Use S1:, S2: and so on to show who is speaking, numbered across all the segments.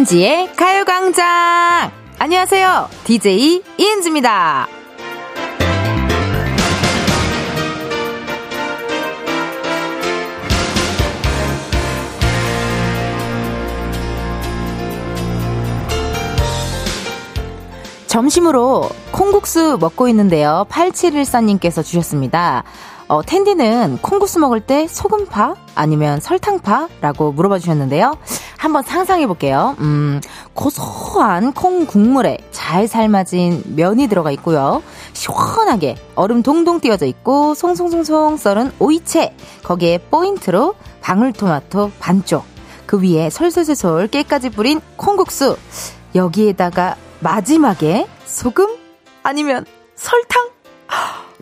S1: 이은지의 가요광장! 안녕하세요. DJ 이은지입니다. 점심으로 콩국수 먹고 있는데요. 8714님께서 주셨습니다. 어, 텐디는 콩국수 먹을 때 소금파 아니면 설탕파? 라고 물어봐 주셨는데요. 한번 상상해 볼게요. 음, 고소한 콩 국물에 잘 삶아진 면이 들어가 있고요. 시원하게 얼음 동동 띄워져 있고 송송송송 썰은 오이채. 거기에 포인트로 방울토마토 반쪽. 그 위에 솔솔솔솔 깨까지 뿌린 콩국수. 여기에다가 마지막에 소금? 아니면 설탕?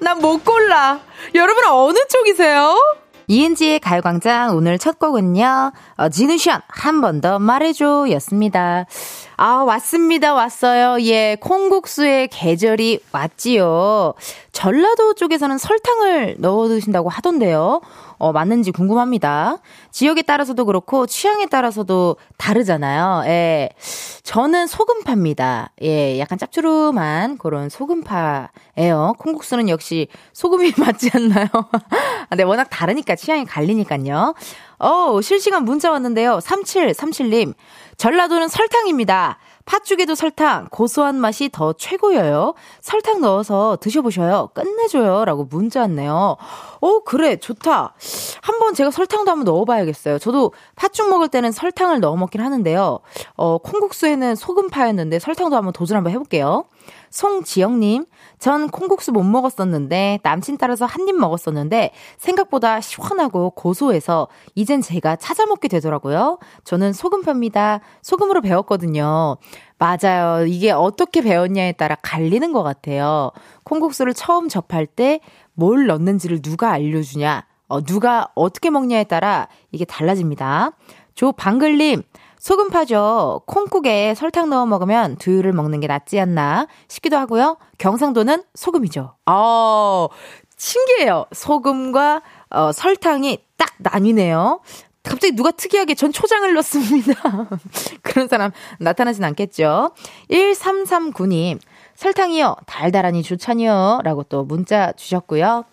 S1: 난 못 골라. 여러분 어느 쪽이세요? 이은지의 가요광장 오늘 첫 곡은요, 어, 진우션 한 번 더 말해줘 였습니다. 아, 왔습니다. 왔어요. 예, 콩국수의 계절이 왔지요. 전라도 쪽에서는 설탕을 넣어 드신다고 하던데요. 어, 맞는지 궁금합니다. 지역에 따라서도 그렇고 취향에 따라서도 다르잖아요. 예. 저는 소금파입니다. 예, 약간 짭조름한 그런 소금파예요. 콩국수는 역시 소금이 맞지 않나요? 아, 네, 워낙 다르니까 취향이 갈리니까요. 어, 실시간 문자 왔는데요. 3737님. 전라도는 설탕입니다. 팥죽에도 설탕, 고소한 맛이 더 최고여요. 설탕 넣어서 드셔보셔요. 끝내줘요. 라고 문자 왔네요. 오, 그래. 좋다. 한번 제가 설탕도 한번 넣어봐야겠어요. 저도 팥죽 먹을 때는 설탕을 넣어 먹긴 하는데요. 어, 콩국수에는 소금파였는데 설탕도 한번 도전 한번 해볼게요. 송지영님, 전 콩국수 못 먹었었는데 남친 따라서 한 입 먹었었는데 생각보다 시원하고 고소해서 이젠 제가 찾아 먹게 되더라고요. 저는 소금파입니다. 소금으로 배웠거든요. 맞아요. 이게 어떻게 배웠냐에 따라 갈리는 것 같아요. 콩국수를 처음 접할 때 뭘 넣는지를 누가 알려주냐, 어, 누가 어떻게 먹냐에 따라 이게 달라집니다. 조방글님, 소금파죠. 콩국에 설탕 넣어 먹으면 두유를 먹는 게 낫지 않나 싶기도 하고요. 경상도는 소금이죠. 어, 신기해요. 소금과 어, 설탕이 딱 나뉘네요. 갑자기 누가 특이하게 전 초장을 넣습니다. 그런 사람 나타나진 않겠죠. 1339님, 설탕이요. 달달하니 좋잖요. 라고 또 문자 주셨고요.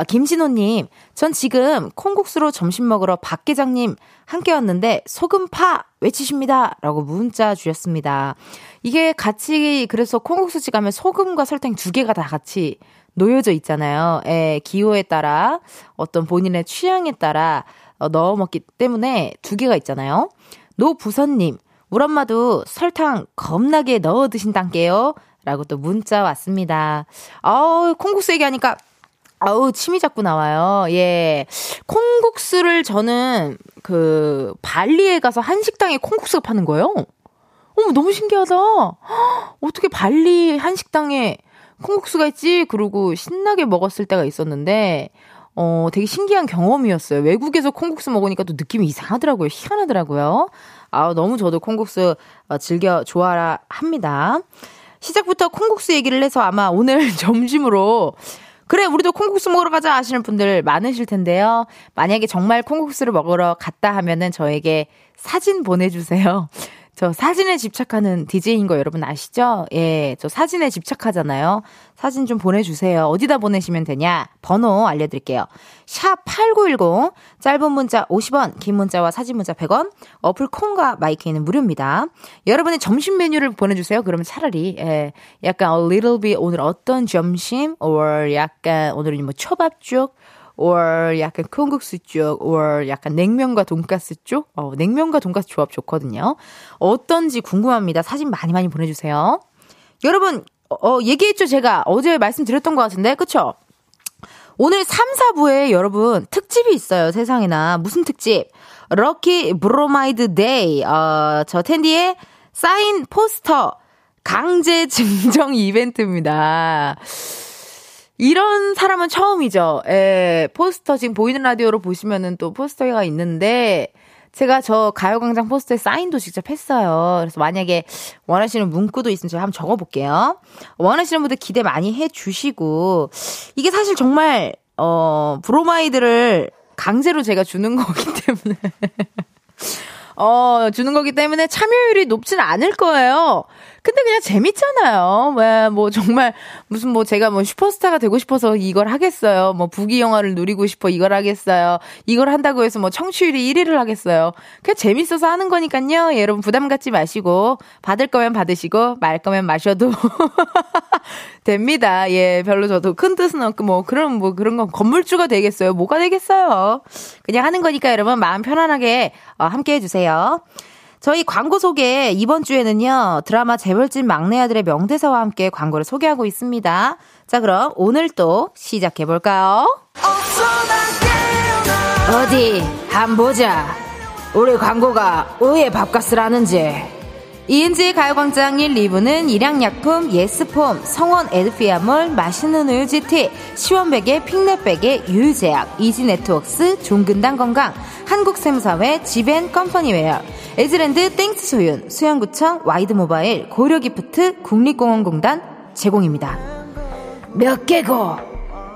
S1: 아, 김신호님, 전 지금 콩국수로 점심 먹으러 박 계장님 함께 왔는데 소금파 외치십니다. 라고 문자 주셨습니다. 이게 같이, 그래서 콩국수집 가면 소금과 설탕 두 개가 다 같이 놓여져 있잖아요. 예, 기호에 따라 어떤 본인의 취향에 따라 어, 넣어 먹기 때문에 두 개가 있잖아요. 노부선님, 우리 엄마도 설탕 겁나게 넣어 드신단게요. 라고 또 문자 왔습니다. 아우, 콩국수 얘기하니까 아우, 침이 자꾸 나와요. 예. 콩국수를 저는 그 발리에 가서 한식당에 콩국수가 파는 거예요. 어머, 너무 신기하다. 어떻게 발리 한식당에 콩국수가 있지? 그러고 신나게 먹었을 때가 있었는데, 어, 되게 신기한 경험이었어요. 외국에서 콩국수 먹으니까 또 느낌이 이상하더라고요. 희한하더라고요. 아, 너무 저도 콩국수 어, 즐겨 좋아라 합니다. 시작부터 콩국수 얘기를 해서 아마 오늘 점심으로 그래, 우리도 콩국수 먹으러 가자 하시는 분들 많으실 텐데요. 만약에 정말 콩국수를 먹으러 갔다 하면은 저에게 사진 보내주세요. 저 사진에 집착하는 DJ인 거 여러분 아시죠? 예, 저 사진에 집착하잖아요. 사진 좀 보내주세요. 어디다 보내시면 되냐? 번호 알려드릴게요. 샵 8910, 짧은 문자 50원, 긴 문자와 사진 문자 100원, 어플 콩과 마이크는 무료입니다. 여러분의 점심 메뉴를 보내주세요. 그러면 차라리, 예, 약간 a little bit 오늘 어떤 점심, or 약간 오늘은 뭐 초밥죽, or 약간 콩국수 쪽, or 약간 냉면과 돈가스 쪽. 어, 냉면과 돈가스 조합 좋거든요. 어떤지 궁금합니다. 사진 많이 많이 보내주세요. 여러분, 어, 얘기했죠? 제가 어제 말씀드렸던 것 같은데, 그쵸? 오늘 3, 4부에 여러분 특집이 있어요. 세상에나. 무슨 특집? lucky 브로마이드 day. 어, 저 은디의 사인 포스터 강제 증정 이벤트입니다. 이런 사람은 처음이죠. 예, 포스터 지금 보이는 라디오로 보시면은 또 포스터가 있는데 제가 저 가요광장 포스터에 사인도 직접 했어요. 그래서 만약에 원하시는 문구도 있으면 제가 한번 적어볼게요. 원하시는 분들 기대 많이 해주시고 이게 사실 정말 어 브로마이드를 강제로 제가 주는 거기 때문에 어, 주는 거기 때문에 참여율이 높지는 않을 거예요. 근데 그냥 재밌잖아요. 왜, 뭐, 정말, 무슨 뭐, 제가 뭐, 슈퍼스타가 되고 싶어서 이걸 하겠어요. 뭐, 부기 영화를 누리고 싶어 이걸 하겠어요. 이걸 한다고 해서 뭐, 청취율이 1위를 하겠어요. 그냥 재밌어서 하는 거니까요. 여러분, 부담 갖지 마시고, 받을 거면 받으시고, 말 거면 마셔도 됩니다. 예, 별로 저도 큰 뜻은 없고, 뭐, 그런, 뭐, 그런 건 건물주가 되겠어요. 뭐가 되겠어요. 그냥 하는 거니까 여러분, 마음 편안하게, 어, 함께 해주세요. 저희 광고 소개 이번 주에는요, 드라마 재벌집 막내 아들의 명대사와 함께 광고를 소개하고 있습니다. 자, 그럼 오늘 또 시작해 볼까요? 어디, 한 보자. 우리 광고가 의의 밥값을 하는지. 이은지의 가요광장 1, 2부는 일양약품, 예스폼, 성원 에드피아몰, 맛있는 우유 GT, 시원백의 핑넷백의 유유제약, 이지네트웍스, 종근당 건강, 한국샘사회, 지벤 컴퍼니웨어, 에즈랜드 땡스 소윤, 수영구청, 와이드모바일, 고려기프트, 국립공원공단 제공입니다. 몇 개고?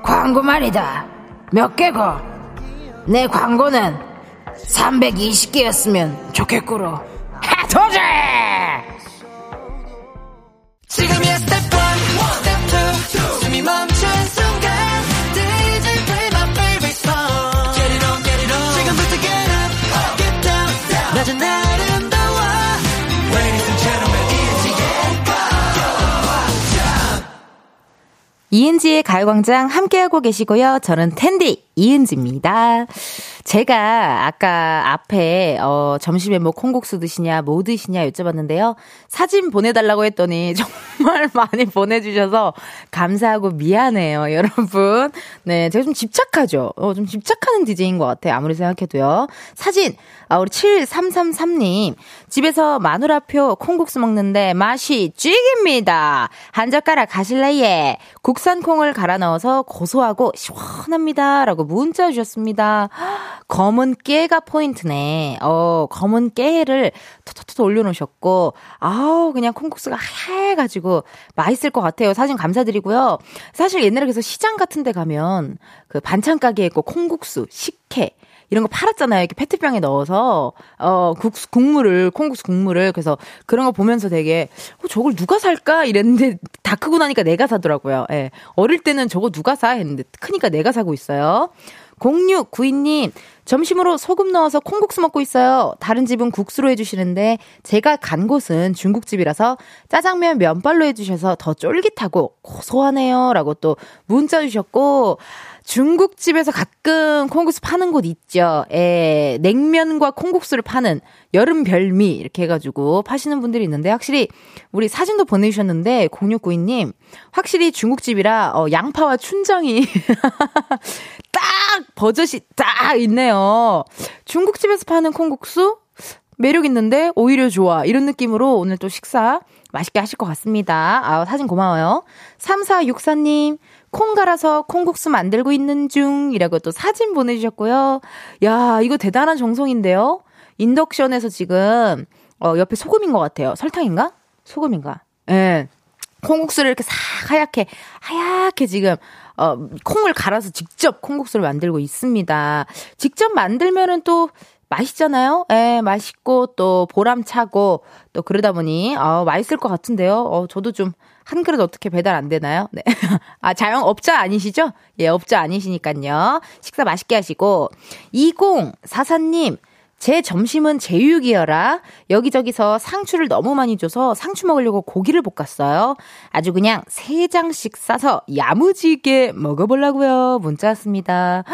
S1: 광고 말이다. 몇 개고? 내 광고는 320개였으면 좋겠구로. 하! 지 이은지의 가요광장 함께하고 계시고요. 저는 텐디 이은지입니다. 제가 아까 앞에 어 점심에 뭐 콩국수 드시냐 뭐 드시냐 여쭤봤는데요. 사진 보내달라고 했더니 정말 많이 보내주셔서 감사하고 미안해요, 여러분. 네, 제가 좀 집착하죠. 어, 좀 집착하는 DJ인 것 같아요. 아무리 생각해도요. 사진 아, 우리 7333님 집에서 마누라표 콩국수 먹는데 맛이 쥐깁니다. 한 젓가락 가실래예? 국산 콩을 갈아 넣어서 고소하고 시원합니다 라고 문자 주셨습니다. 검은 깨가 포인트네. 어, 검은 깨를 톡톡톡 올려놓으셨고, 아우, 그냥 콩국수가 하얘가지고 맛있을 것 같아요. 사진 감사드리고요. 사실 옛날에 그래서 시장 같은 데 가면 그 반찬 가게에 있고 콩국수, 식혜, 이런 거 팔았잖아요. 이렇게 페트병에 넣어서 어 국수 국물을 콩국수 국물을 그래서 그런 거 보면서 되게 어, 저걸 누가 살까 이랬는데 다 크고 나니까 내가 사더라고요. 예. 어릴 때는 저거 누가 사 했는데 크니까 내가 사고 있어요. 0692님, 점심으로 소금 넣어서 콩국수 먹고 있어요. 다른 집은 국수로 해주시는데, 제가 간 곳은 중국집이라서 짜장면 면발로 해주셔서 더 쫄깃하고 고소하네요. 라고 또 문자 주셨고, 중국집에서 가끔 콩국수 파는 곳 있죠. 에, 냉면과 콩국수를 파는 여름 별미 이렇게 해가지고 파시는 분들이 있는데 확실히 우리 사진도 보내주셨는데 0692님 확실히 중국집이라 어, 양파와 춘장이 딱 버젓이 딱 있네요. 중국집에서 파는 콩국수 매력 있는데 오히려 좋아 이런 느낌으로 오늘 또 식사 맛있게 하실 것 같습니다. 아 사진 고마워요. 3464님 콩 갈아서 콩국수 만들고 있는 중이라고 또 사진 보내주셨고요. 야, 이거 대단한 정성인데요? 인덕션에서 지금, 어, 옆에 소금인 것 같아요. 설탕인가? 소금인가? 예. 네. 콩국수를 이렇게 싹 하얗게, 하얗게 지금, 어, 콩을 갈아서 직접 콩국수를 만들고 있습니다. 직접 만들면은 또 맛있잖아요? 예, 맛있고 또 보람차고 또 그러다 보니, 어, 맛있을 것 같은데요? 어, 저도 좀 한 그릇 어떻게 배달 안 되나요? 네. 아, 자영업자 아니시죠? 예, 업자 아니시니까요. 식사 맛있게 하시고. 2044님, 제 점심은 제육이어라. 여기저기서 상추를 너무 많이 줘서 상추 먹으려고 고기를 볶았어요. 아주 그냥 세 장씩 싸서 야무지게 먹어보려고요. 문자 왔습니다.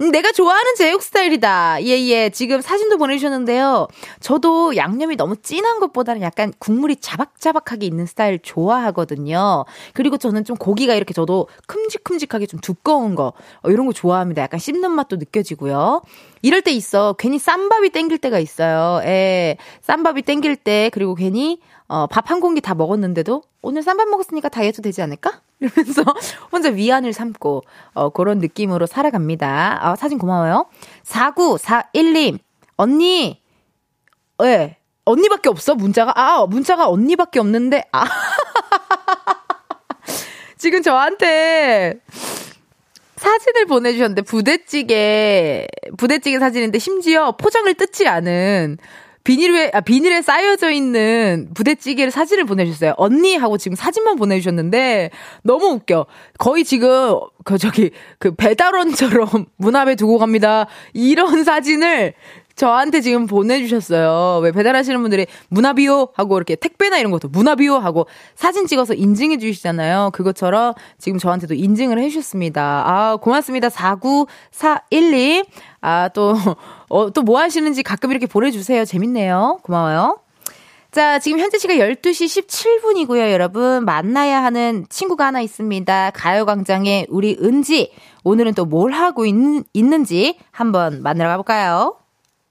S1: 음, 내가 좋아하는 제육 스타일이다. 예, 예. 지금 사진도 보내주셨는데요. 저도 양념이 너무 진한 것보다는 약간 국물이 자박자박하게 있는 스타일 좋아하거든요. 그리고 저는 좀 고기가 이렇게 저도 큼직큼직하게 좀 두꺼운 거, 어, 이런 거 좋아합니다. 약간 씹는 맛도 느껴지고요. 이럴 때 있어. 괜히 쌈밥이 땡길 때가 있어요. 예. 쌈밥이 땡길 때, 그리고 괜히, 어, 밥 한 공기 다 먹었는데도 오늘 쌈밥 먹었으니까 다이어트 되지 않을까? 이러면서 혼자 위안을 삼고, 어, 그런 느낌으로 살아갑니다. 아, 사진 고마워요. 4941님, 언니, 예, 네, 언니밖에 없어? 문자가? 아, 문자가 언니밖에 없는데, 아. 지금 저한테 사진을 보내주셨는데, 부대찌개, 부대찌개 사진인데, 심지어 포장을 뜯지 않은 비닐에, 아, 비닐에 쌓여져 있는 부대찌개를 사진을 보내주셨어요. 언니 하고 지금 사진만 보내주셨는데, 너무 웃겨. 거의 지금, 그, 저기, 그 배달원처럼 문 앞에 두고 갑니다. 이런 사진을 저한테 지금 보내주셨어요. 왜 배달하시는 분들이 문화비요 하고 이렇게 택배나 이런 것도 문화비요 하고 사진 찍어서 인증해 주시잖아요. 그것처럼 지금 저한테도 인증을 해주셨습니다. 아, 고맙습니다. 49412. 아, 또, 어, 또 뭐 하시는지 가끔 이렇게 보내주세요. 재밌네요. 고마워요. 자, 지금 현재 시각 12시 17분이고요, 여러분. 만나야 하는 친구가 하나 있습니다. 가요광장의 우리 은지. 오늘은 또 뭘 하고 있, 있는지 한번 만나러 가볼까요?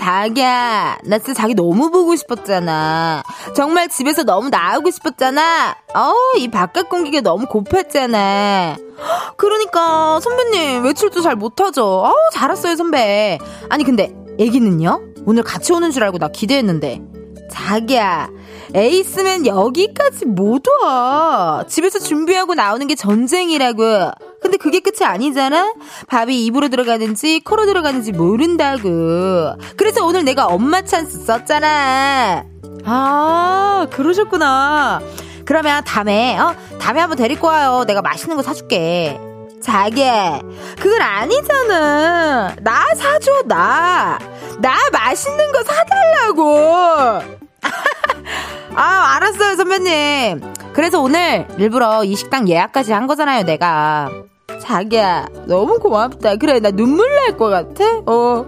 S1: 자기야, 나 진짜 자기 너무 보고 싶었잖아. 정말 집에서 너무 나오고 싶었잖아. 어우, 이 바깥 공기가 너무 고팠잖아. 그러니까, 선배님, 외출도 잘 못하죠. 어우, 잘 왔어요, 선배. 아니, 근데, 애기는요? 오늘 같이 오는 줄 알고 나 기대했는데. 자기야, 에이스면 여기까지 못 와. 집에서 준비하고 나오는 게 전쟁이라고. 근데 그게 끝이 아니잖아? 밥이 입으로 들어가는지 코로 들어가는지 모른다고. 그래서 오늘 내가 엄마 찬스 썼잖아. 아, 그러셨구나. 그러면 다음에, 어? 다음에 한번 데리고 와요. 내가 맛있는 거 사줄게. 자기, 그건 아니잖아. 나 사줘, 나. 나 맛있는 거 사달라고. 아, 알았어요, 선배님. 그래서 오늘 일부러 이 식당 예약까지 한 거잖아요, 내가. 자기야, 너무 고맙다. 그래, 나 눈물 날 것 같아? 어.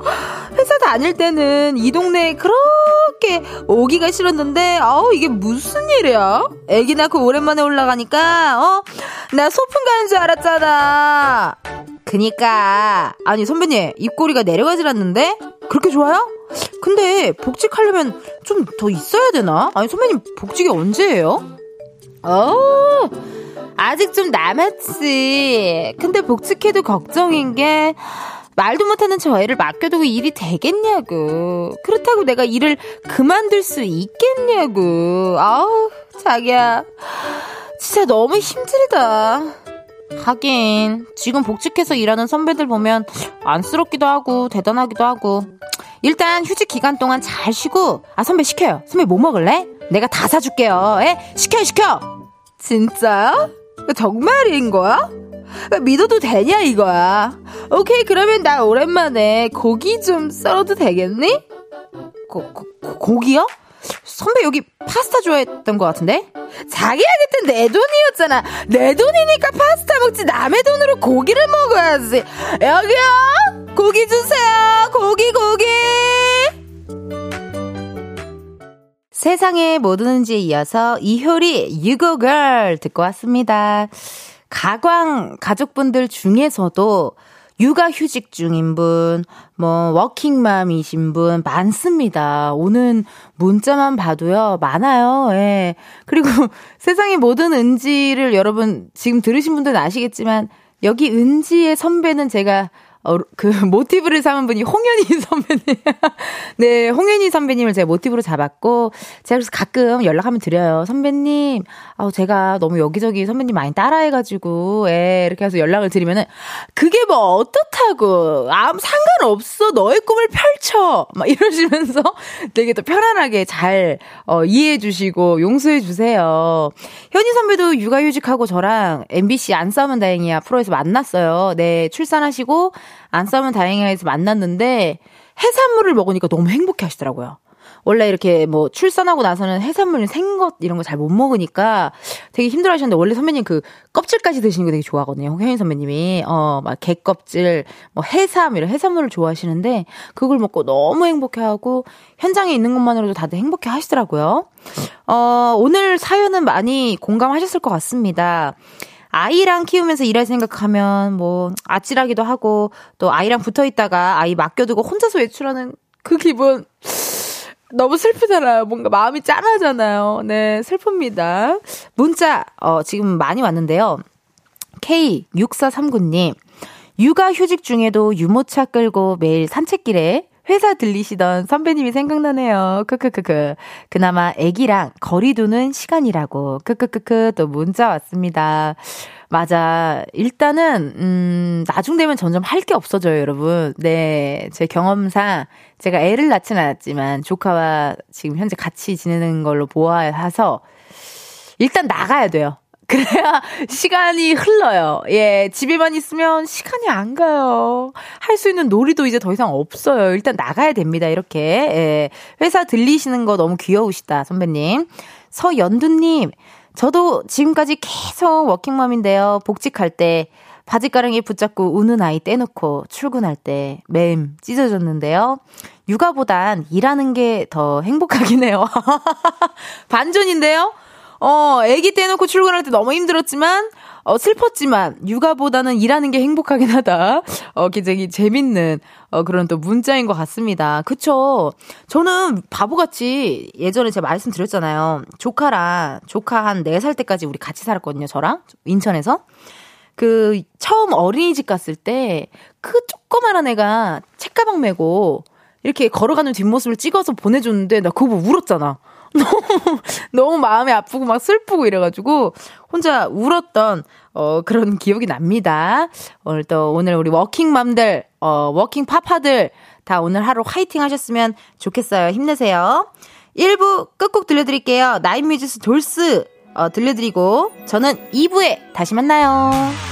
S1: 회사 다닐 때는 이 동네에 그렇게 오기가 싫었는데, 어우, 이게 무슨 일이야? 애기 낳고 오랜만에 올라가니까, 어? 나 소풍 가는 줄 알았잖아. 그니까. 아니, 선배님, 입꼬리가 내려가질 않는데? 그렇게 좋아요? 근데 복직하려면 좀 더 있어야 되나? 아니, 선배님, 복직이 언제예요? 어, 아직 좀 남았지. 근데 복직해도 걱정인 게, 말도 못하는 저 애를 맡겨두고 일이 되겠냐고. 그렇다고 내가 일을 그만둘 수 있겠냐고. 아우, 자기야. 진짜 너무 힘들다. 하긴, 지금 복직해서 일하는 선배들 보면 안쓰럽기도 하고, 대단하기도 하고. 일단 휴직 기간 동안 잘 쉬고, 아, 선배 시켜요. 선배 뭐 먹을래? 내가 다 사줄게요. 에? 시켜, 시켜! 진짜요? 정말인 거야? 믿어도 되냐, 이거야? 오케이, 그러면 나 오랜만에 고기 좀 썰어도 되겠니? 고, 고, 고기요? 선배 여기 파스타 좋아했던 것 같은데? 자기야 그때 내 돈이었잖아. 내 돈이니까 파스타 먹지. 남의 돈으로 고기를 먹어야지. 여기요. 고기 주세요. 고기 고기. 세상에 뭐든지에 이어서 이효리 유고걸 듣고 왔습니다. 가광 가족분들 중에서도 육아휴직 중인 분, 뭐, 워킹맘이신 분 많습니다. 오는 문자만 봐도요, 많아요. 예. 그리고 세상의 모든 은지를 여러분 지금 들으신 분들은 아시겠지만, 여기 은지의 선배는 제가 어, 그, 모티브를 삼은 분이 홍현희 선배님. 네, 홍현희 선배님을 제가 모티브로 잡았고, 제가 그래서 가끔 연락하면 드려요. 선배님, 아우, 제가 너무 여기저기 선배님 많이 따라해가지고, 예, 이렇게 해서 연락을 드리면은, 그게 뭐 어떻다고, 아무 상관없어. 너의 꿈을 펼쳐. 막 이러시면서 되게 또 편안하게 잘, 어, 이해해주시고, 용서해주세요. 현희 선배도 육아휴직하고 저랑 MBC 안 싸우면 다행이야 프로에서 만났어요. 네, 출산하시고, 안 싸우면 다행이야 해서 만났는데 해산물을 먹으니까 너무 행복해 하시더라고요. 원래 이렇게 뭐 출산하고 나서는 해산물 생것 이런 거 잘 못 먹으니까 되게 힘들어 하셨는데 원래 선배님 그 껍질까지 드시는 거 되게 좋아하거든요. 홍현희 선배님이. 어, 막 개 껍질, 뭐 해삼 이런 해산물을 좋아하시는데 그걸 먹고 너무 행복해 하고 현장에 있는 것만으로도 다들 행복해 하시더라고요. 어, 오늘 사연은 많이 공감하셨을 것 같습니다. 아이랑 키우면서 일할 생각하면 뭐 아찔하기도 하고 또 아이랑 붙어 있다가 아이 맡겨두고 혼자서 외출하는 그 기분 너무 슬프잖아요. 뭔가 마음이 짠하잖아요. 네, 슬픕니다. 문자, 어, 지금 많이 왔는데요. K6439님. 육아 휴직 중에도 유모차 끌고 매일 산책길에 회사 들리시던 선배님이 생각나네요. 크크크크. 그나마 애기랑 거리 두는 시간이라고. 크크크크. 또 문자 왔습니다. 맞아. 일단은, 음, 나중 되면 점점 할 게 없어져요, 여러분. 네. 제 경험상, 제가 애를 낳진 않았지만, 조카와 지금 현재 같이 지내는 걸로 보아서, 일단 나가야 돼요. 그래야 시간이 흘러요. 예, 집에만 있으면 시간이 안 가요. 할 수 있는 놀이도 이제 더 이상 없어요. 일단 나가야 됩니다. 이렇게. 예, 회사 들리시는 거 너무 귀여우시다, 선배님. 서연두님, 저도 지금까지 계속 워킹맘인데요. 복직할 때 바지가랑이 붙잡고 우는 아이 떼놓고 출근할 때 매임 찢어졌는데요. 육아보단 일하는 게 더 행복하긴 해요. 반전인데요? 어, 아기 떼놓고 출근할 때 너무 힘들었지만, 어, 슬펐지만, 육아보다는 일하는 게 행복하긴 하다. 어, 굉장히 재밌는, 어, 그런 또 문자인 것 같습니다. 그쵸? 저는 바보같이 예전에 제가 말씀드렸잖아요. 조카랑, 조카 한 4살 때까지 우리 같이 살았거든요, 저랑. 인천에서. 그, 처음 어린이집 갔을 때, 그 조그만한 애가 책가방 메고, 이렇게 걸어가는 뒷모습을 찍어서 보내줬는데, 나 그거 보고 울었잖아. 너무, 너무 마음이 아프고 막 슬프고 이래가지고 혼자 울었던 어, 그런 기억이 납니다. 오늘 또 오늘 우리 워킹맘들, 어, working papa들 다 오늘 하루 화이팅 하셨으면 좋겠어요. 힘내세요. 1부 끝곡 들려드릴게요. 나인뮤지스 돌스 어, 들려드리고 저는 2부에 다시 만나요.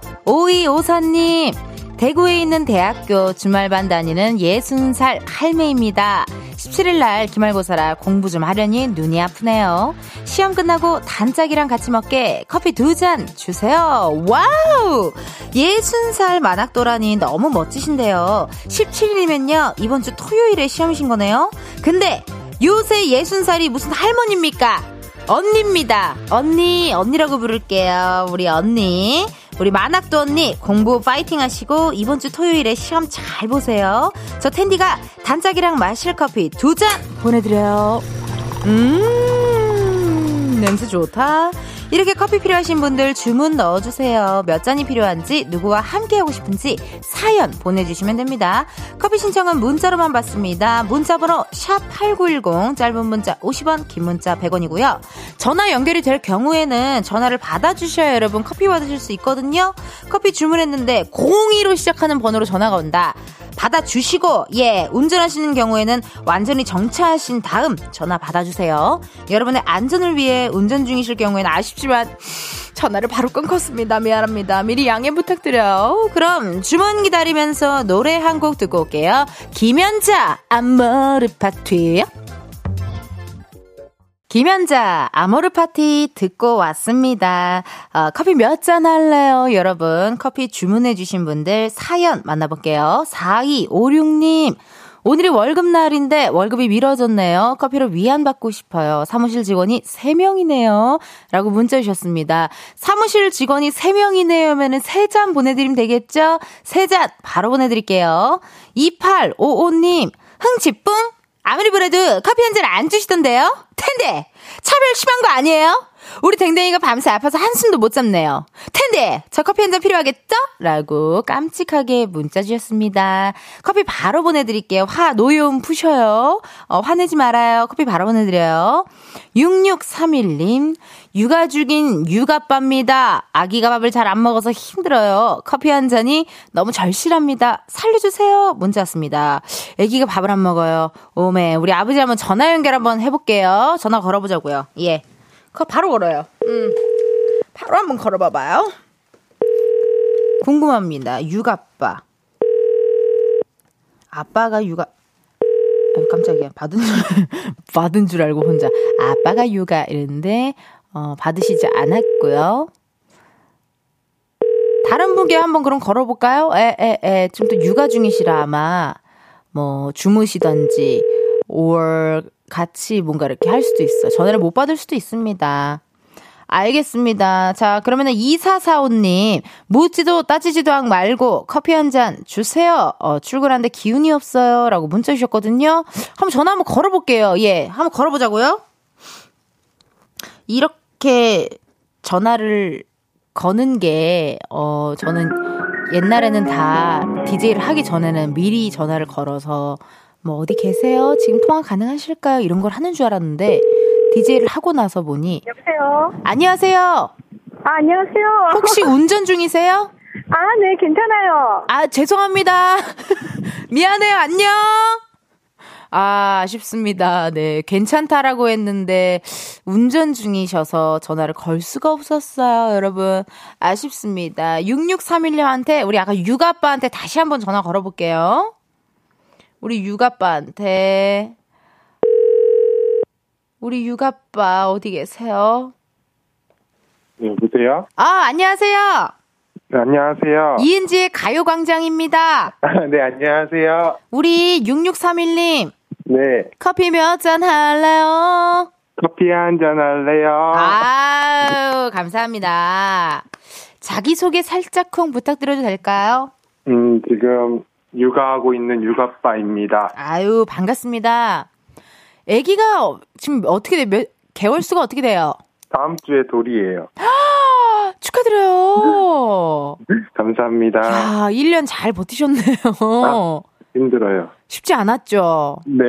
S1: 오이오사님, 대구에 있는 대학교 주말반 다니는 60살 할매입니다. 17일날 기말고사라 공부 좀 하려니 눈이 아프네요. 시험 끝나고 단짝이랑 같이 먹게 커피 두 잔 주세요. 와우! 60살 만학도라니 너무 멋지신데요. 17일이면요, 이번 주 토요일에 시험이신 거네요? 근데 요새 60살이 무슨 할머니입니까? 언니입니다. 언니, 언니라고 부를게요. 우리 언니. 우리 만학도 언니 공부 파이팅 하시고 이번 주 토요일에 시험 잘 보세요. 저 텐디가 단짝이랑 마실 커피 두 잔 보내드려요. 음, 냄새 좋다. 이렇게 커피 필요하신 분들 주문 넣어주세요. 몇 잔이 필요한지, 누구와 함께하고 싶은지 사연 보내주시면 됩니다. 커피 신청은 문자로만 받습니다. 문자번호 샵8910, 짧은 문자 50원, 긴 문자 100원이고요. 전화 연결이 될 경우에는 전화를 받아주셔야 여러분 커피 받으실 수 있거든요. 커피 주문했는데 02로 시작하는 번호로 전화가 온다. 받아주시고, 예, 운전하시는 경우에는 완전히 정차하신 다음 전화 받아주세요. 여러분의 안전을 위해 운전 중이실 경우에는 아쉽지만 전화를 바로 끊겠습니다. 미안합니다. 미리 양해 부탁드려요. 그럼 주문 기다리면서 노래 한 곡 듣고 올게요. 김연자, 암머르 파티. 김현자, 아모르 파티 듣고 왔습니다. 어, 커피 몇 잔 할래요? 여러분, 커피 주문해 주신 분들 사연 만나볼게요. 4256님, 오늘이 월급날인데 월급이 미뤄졌네요. 커피로 위안받고 싶어요. 사무실 직원이 3명이네요. 라고 문자 주셨습니다. 사무실 직원이 3명이네요. 면은 3잔 보내드리면 되겠죠? 3잔 바로 보내드릴게요. 2855님, 흥치뿡? 아무리 그래도 커피 한 잔 안 주시던데요? 텐데 차별 심한 거 아니에요? 우리 댕댕이가 밤새 아파서 한숨도 못 잡네요. 텐데, 저 커피 한 잔 필요하겠죠? 라고 깜찍하게 문자 주셨습니다. 커피 바로 보내드릴게요. 화, 노여움 푸셔요. 어, 화내지 말아요. 커피 바로 보내드려요. 6631님, 육아 중인 육아빠입니다. 아기가 밥을 잘 안 먹어서 힘들어요. 커피 한 잔이 너무 절실합니다. 살려주세요. 문자 왔습니다. 아기가 밥을 안 먹어요. 오메, 우리 아버지 한번 전화 연결 한번 해볼게요. 전화 걸어보자고요. 예. 그 바로 걸어요. 음. 바로 한번 걸어봐봐요. 궁금합니다. 육아빠. 아빠가 육아, 아, 깜짝이야. 받은 줄, 받은 줄 알고 혼자. 아빠가 육아 이랬는데, 어, 받으시지 않았고요. 다른 분께 한번 그럼 걸어볼까요? 에, 에, 에. 좀더 육아 중이시라 아마, 뭐, 주무시던지, 5월 같이 뭔가 이렇게 할 수도 있어. 전화를 못 받을 수도 있습니다. 알겠습니다. 자, 그러면은 2445님, 묻지도 따지지도 하고 말고 커피 한 잔 주세요. 어, 출근하는데 기운이 없어요. 라고 문자 주셨거든요. 한번 전화 한번 걸어볼게요. 예, 한번 걸어보자고요. 이렇게 전화를 거는 게, 어, 저는 옛날에는 다 DJ를 하기 전에는 미리 전화를 걸어서 뭐 어디 계세요? 지금 통화 가능하실까요? 이런 걸 하는 줄 알았는데 DJ를 하고 나서 보니
S2: 여보세요.
S1: 안녕하세요.
S2: 아, 안녕하세요.
S1: 혹시 운전 중이세요?
S2: 아, 네, 괜찮아요.
S1: 아, 죄송합니다. 미안해요. 안녕. 아, 아쉽습니다. 네. 괜찮다라고 했는데, 운전 중이셔서 전화를 걸 수가 없었어요, 여러분. 아쉽습니다. 6631님한테, 우리 아까 육아빠한테 다시 한번 전화 걸어 볼게요. 우리 육아빠한테. 우리 육아빠 어디 계세요?
S3: 네, 여보세요?
S1: 아, 안녕하세요.
S3: 네, 안녕하세요.
S1: 이은지의 가요광장입니다.
S3: 네, 안녕하세요.
S1: 우리 6631님,
S3: 네,
S1: 커피 몇 잔 할래요?
S3: 커피 한 잔 할래요?
S1: 아유, 감사합니다. 자기소개 살짝쿵 부탁드려도 될까요?
S3: 음, 지금 육아하고 있는 육아빠입니다.
S1: 아유, 반갑습니다. 아기가 지금 어떻게 돼? 몇, 개월 수가 어떻게 돼요?
S3: 다음 주에 돌이에요.
S1: 아, 축하드려요.
S3: 감사합니다.
S1: 야, 1년 잘 버티셨네요.
S3: 힘들어요.
S1: 쉽지 않았죠?
S3: 네.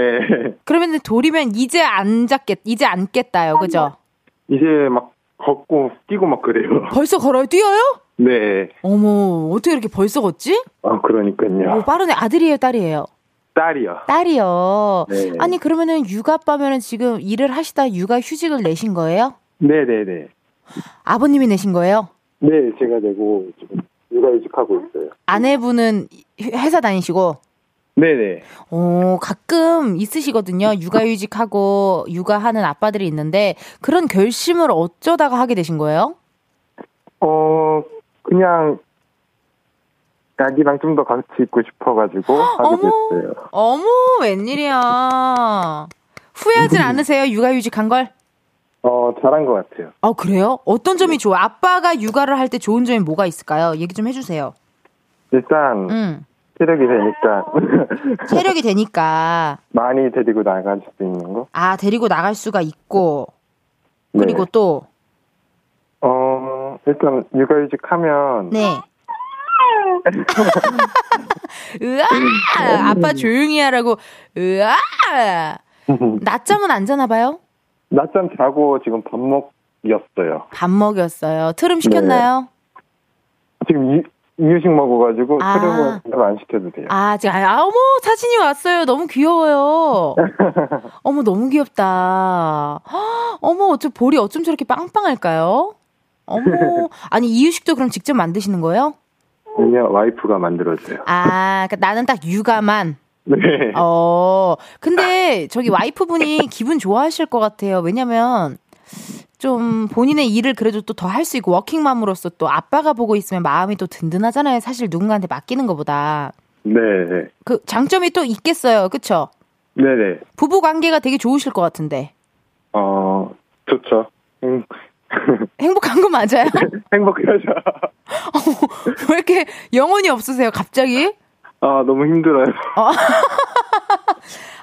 S1: 그러면 돌이면 이제 안 잡겠, 이제 앉겠다요. 그죠?
S3: 이제 막 걷고 뛰고 막 그래요.
S1: 벌써 걸어요? 뛰어요?
S3: 네.
S1: 어머, 어떻게 이렇게 벌써 걷지?
S3: 아, 그러니까요.
S1: 오, 빠르네. 아들이에요, 딸이에요?
S3: 딸이요.
S1: 딸이요.
S3: 네.
S1: 아니, 그러면은 육아빠면은 지금 일을 하시다 육아 휴직을 내신 거예요?
S3: 네네네.
S1: 아버님이 내신 거예요?
S3: 네, 제가 내고 지금 육아 휴직하고 있어요.
S1: 아내분은 회사 다니시고?
S3: 네네.
S1: 어, 가끔 있으시거든요. 육아휴직하고 육아하는 아빠들이 있는데 그런 결심을 어쩌다가 하게 되신 거예요?
S3: 어, 그냥 아기랑 좀 더 같이 있고 싶어가지고 하게. 됐어요.
S1: 어머, 웬일이야. 후회하진 않으세요? 육아휴직 한 걸?
S3: 어, 잘한 것 같아요.
S1: 아, 그래요? 어떤 점이 좋아요? 아빠가 육아를 할 때 좋은 점이 뭐가 있을까요? 얘기 좀 해주세요.
S3: 일단
S1: 음.
S3: 체력이 되니까
S1: 체력이 되니까,
S3: 많이 데리고 나갈 수 있는 거.
S1: 아, 데리고 나갈 수가 있고,
S3: 네.
S1: 그리고 또,
S3: 어 일단 육아휴직 하면
S1: 네. 으아! 아빠 조용히 하라고, 으아! 낮잠은 안 자나 봐요?
S3: 낮잠 자고 지금 밥 먹였어요.
S1: 밥 먹였어요. 트름 시켰나요?
S3: 지금 이, 이유식 먹어가지고
S1: 아.
S3: 트름은 안 시켜도 돼요.
S1: 아, 지금, 아, 어머, 사진이 왔어요. 너무 귀여워요. 어머, 너무 귀엽다. 헉, 어머, 어쩜, 볼이 어쩜 저렇게 빵빵할까요? 어머, 아니, 이유식도 그럼 직접 만드시는 거예요?
S3: 왜냐 와이프가 만들어줘요.
S1: 아, 그러니까 나는 딱 육아만.
S3: 네.
S1: 어, 근데 저기 와이프분이 기분 좋아하실 것 같아요. 왜냐면, 좀 본인의 일을 그래도 또 더 할 수 있고 워킹맘으로서 또 아빠가 보고 있으면 마음이 또 든든하잖아요. 사실 누군가한테 맡기는 것보다.
S3: 네. 네.
S1: 그 장점이 또 있겠어요. 그쵸?
S3: 네네.
S1: 부부 관계가 되게 좋으실 것 같은데.
S3: 어 좋죠. 음,
S1: 행복한 거 맞아요?
S3: 행복하죠.
S1: 왜 이렇게 영혼이 없으세요, 갑자기?
S3: 아 너무 힘들어요.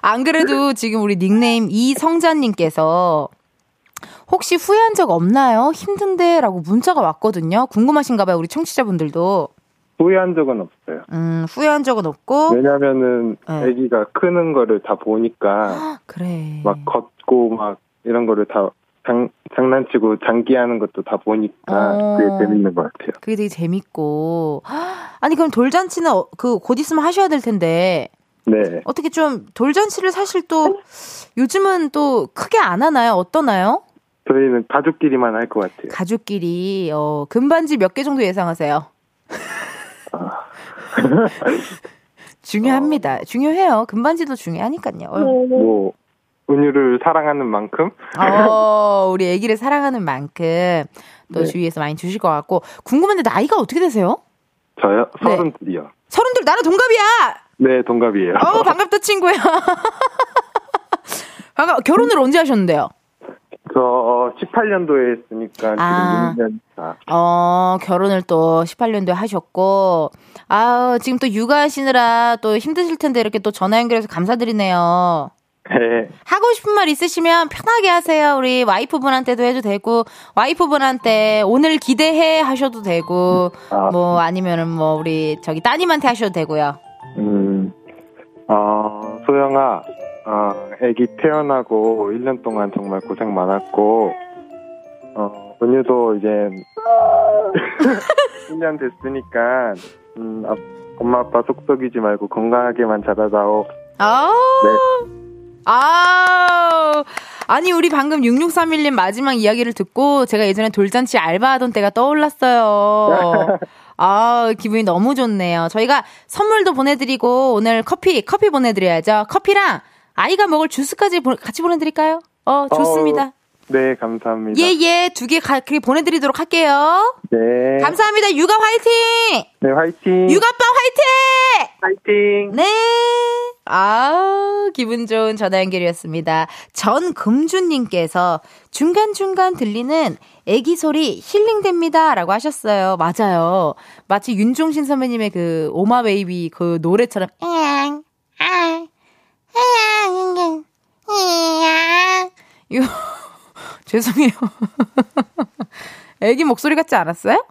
S1: 안 그래도 지금 우리 닉네임 이성자님께서 혹시 후회한 적 없나요? 힘든데? 라고 문자가 왔거든요. 궁금하신가 봐요, 우리 청취자분들도.
S3: 후회한 적은 없어요.
S1: 음, 후회한 적은 없고.
S3: 왜냐면은
S1: 네.
S3: 아기가 크는 거를 다 보니까
S1: 그래.
S3: 막 걷고 막 이런 거를 다 장, 장난치고 장기하는 것도 다 보니까
S1: 어.
S3: 그게 재밌는 것 같아요.
S1: 그게 되게 재밌고. 아니, 그럼 돌잔치는 어, 그, 곧 있으면 하셔야 될 텐데.
S3: 네.
S1: 어떻게 좀 돌잔치를 사실 또 요즘은 또 크게 안 하나요? 어떠나요?
S3: 저희는 가족끼리만 할 것 같아요.
S1: 가족끼리, 어, 금반지 몇 개 정도 예상하세요? 중요합니다. 중요해요. 금반지도 중요하니까요.
S3: 뭐 은유를 사랑하는 만큼
S1: 어, 우리 애기를 사랑하는 만큼 또
S3: 네.
S1: 주위에서 많이 주실 것 같고 궁금한데 나이가 어떻게 되세요?
S3: 저요
S1: 네.
S3: 서른 둘이요.
S1: 서른둘 나랑 동갑이야.
S3: 네 동갑이에요.
S1: 어 반갑다 친구야. 반가 결혼을 언제 하셨는데요?
S3: 저 18년도에 했으니까
S1: 아.
S3: 지금 6년 차.
S1: 어 결혼을 또 18년도에 하셨고 아 지금 또 육아하시느라 또 힘드실 텐데 이렇게 또 전화 연결해서 감사드리네요.
S3: 네.
S1: 하고 싶은 말 있으시면 편하게 하세요. 우리 와이프분한테도 해도 되고, 와이프분한테 오늘 기대해 하셔도 되고,
S3: 아.
S1: 뭐 아니면은 뭐 우리 저기 따님한테 하셔도 되고요.
S3: 음. 어, 소영아, 어, 아기 태어나고 1년 동안 정말 고생 많았고, 어, 은유도 이제 1년 됐으니까, 음, 아, 엄마 아빠 속 썩이지 말고 건강하게만 자라다오.
S1: 아,
S3: 네.
S1: 아, 아니 우리 방금 6631님 마지막 이야기를 듣고 제가 예전에 돌잔치 알바하던 때가 떠올랐어요. 아, 기분이 너무 좋네요. 저희가 선물도 보내드리고 오늘 커피, 커피 보내드려야죠. 커피랑 아이가 먹을 주스까지 보- 같이 보내드릴까요? 어, 좋습니다.
S3: 네, 감사합니다.
S1: 예, 예, 두 개 그렇게 보내드리도록 할게요.
S3: 네.
S1: 감사합니다. 육아 화이팅!
S3: 네, 화이팅!
S1: 육아빠 화이팅!
S3: 화이팅!
S1: 네. 아, 기분 좋은 전화 연결이었습니다. 전금주님께서 중간중간 들리는 애기 소리 힐링됩니다. 라고 하셨어요. 맞아요. 마치 윤종신 선배님의 그 Oh My Baby 그 노래처럼. 앙, 앙, 앙, 앙, 앙. 이거, 죄송해요. 애기 목소리 같지 않았어요?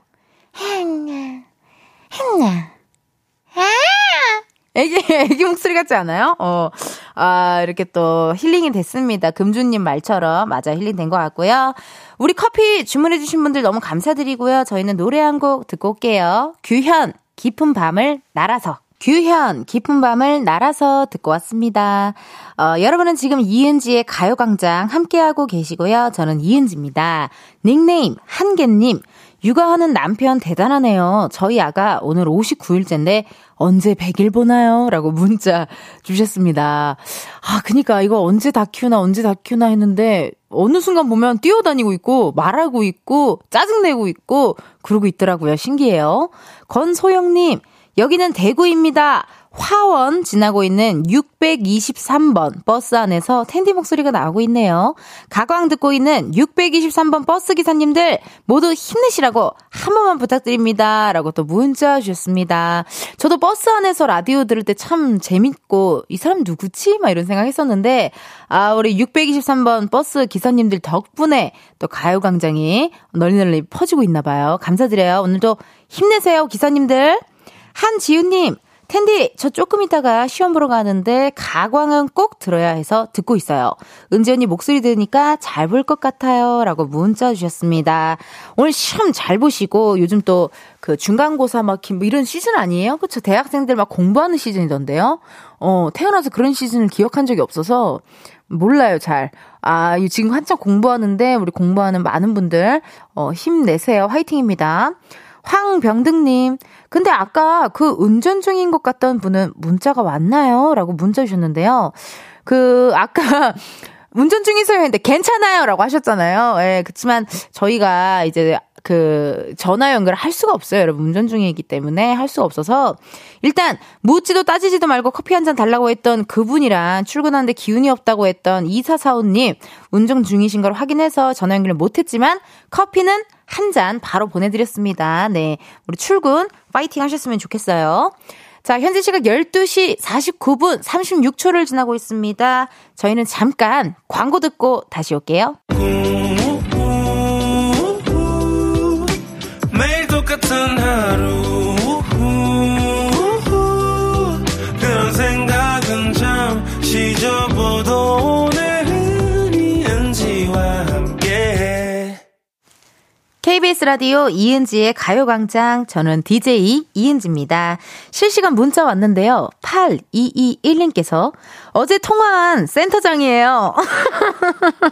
S1: 애기, 애기 목소리 같지 않아요? 어, 아, 이렇게 또 힐링이 됐습니다. 금주님 말처럼. 맞아, 힐링 된 것 같고요. 우리 커피 주문해주신 분들 너무 감사드리고요. 저희는 노래 한 곡 듣고 올게요. 규현, 깊은 밤을 날아서. 규현, 깊은 밤을 날아서 듣고 왔습니다. 어, 여러분은 지금 이은지의 가요광장 함께하고 계시고요. 저는 이은지입니다. 닉네임, 한개님. 육아하는 남편 대단하네요. 저희 아가 오늘 59일째인데 언제 100일 보나요? 라고 문자 주셨습니다. 아, 그니까 이거 언제 다 키우나 언제 다 키우나 했는데 어느 순간 보면 뛰어다니고 있고 말하고 있고 짜증내고 있고 그러고 있더라고요. 신기해요. 권소영님, 여기는 대구입니다. 화원 지나고 있는 623번 버스 안에서 텐디 목소리가 나오고 있네요. 가광 듣고 있는 623번 버스 기사님들 모두 힘내시라고 한 번만 부탁드립니다. 라고 또 문자 주셨습니다. 저도 버스 안에서 라디오 들을 때 참 재밌고 이 사람 누구지? 막 이런 생각 했었는데 아, 우리 623번 버스 기사님들 덕분에 또 가요광장이 널리 널리 퍼지고 있나 봐요. 감사드려요. 오늘도 힘내세요, 기사님들. 한지훈님, 텐디, 저 조금 있다가 시험 보러 가는데 가광은 꼭 들어야 해서 듣고 있어요. 은지 언니 목소리 들으니까 잘 볼 것 같아요. 라고 문자 주셨습니다. 오늘 시험 잘 보시고 요즘 또 그 중간고사 막 기- 뭐 이런 시즌 아니에요? 그쵸? 대학생들 막 공부하는 시즌이던데요? 어, 태어나서 그런 시즌을 기억한 적이 없어서 몰라요, 잘. 아, 이 지금 한창 공부하는데 우리 공부하는 많은 분들 어, 힘내세요. 화이팅입니다. 황병등님, 근데 아까 그 운전 중인 것 같던 분은 문자가 왔나요? 라고 문자 주셨는데요. 그, 아까, 운전 중이세요 했는데 괜찮아요 라고 하셨잖아요. 예, 그치만 저희가 이제 그 전화 연결을 할 수가 없어요. 여러분 운전 중이기 때문에 할 수가 없어서 일단 묻지도 따지지도 말고 커피 한 잔 달라고 했던 그분이랑 출근하는데 기운이 없다고 했던 이사사오님 운전 중이신 걸 확인해서 전화 연결을 못했지만 커피는 한 잔 바로 보내드렸습니다. 네. 우리 출근 파이팅 하셨으면 좋겠어요. 자, 현재 시각 12시 49분 36초를 지나고 있습니다. 저희는 잠깐 광고 듣고 다시 올게요.
S4: 매일 똑같은 하루
S1: KBS 라디오 이은지의 가요광장. 저는 DJ 이은지입니다. 실시간 문자 왔는데요. 8221님께서 어제 통화한 센터장이에요.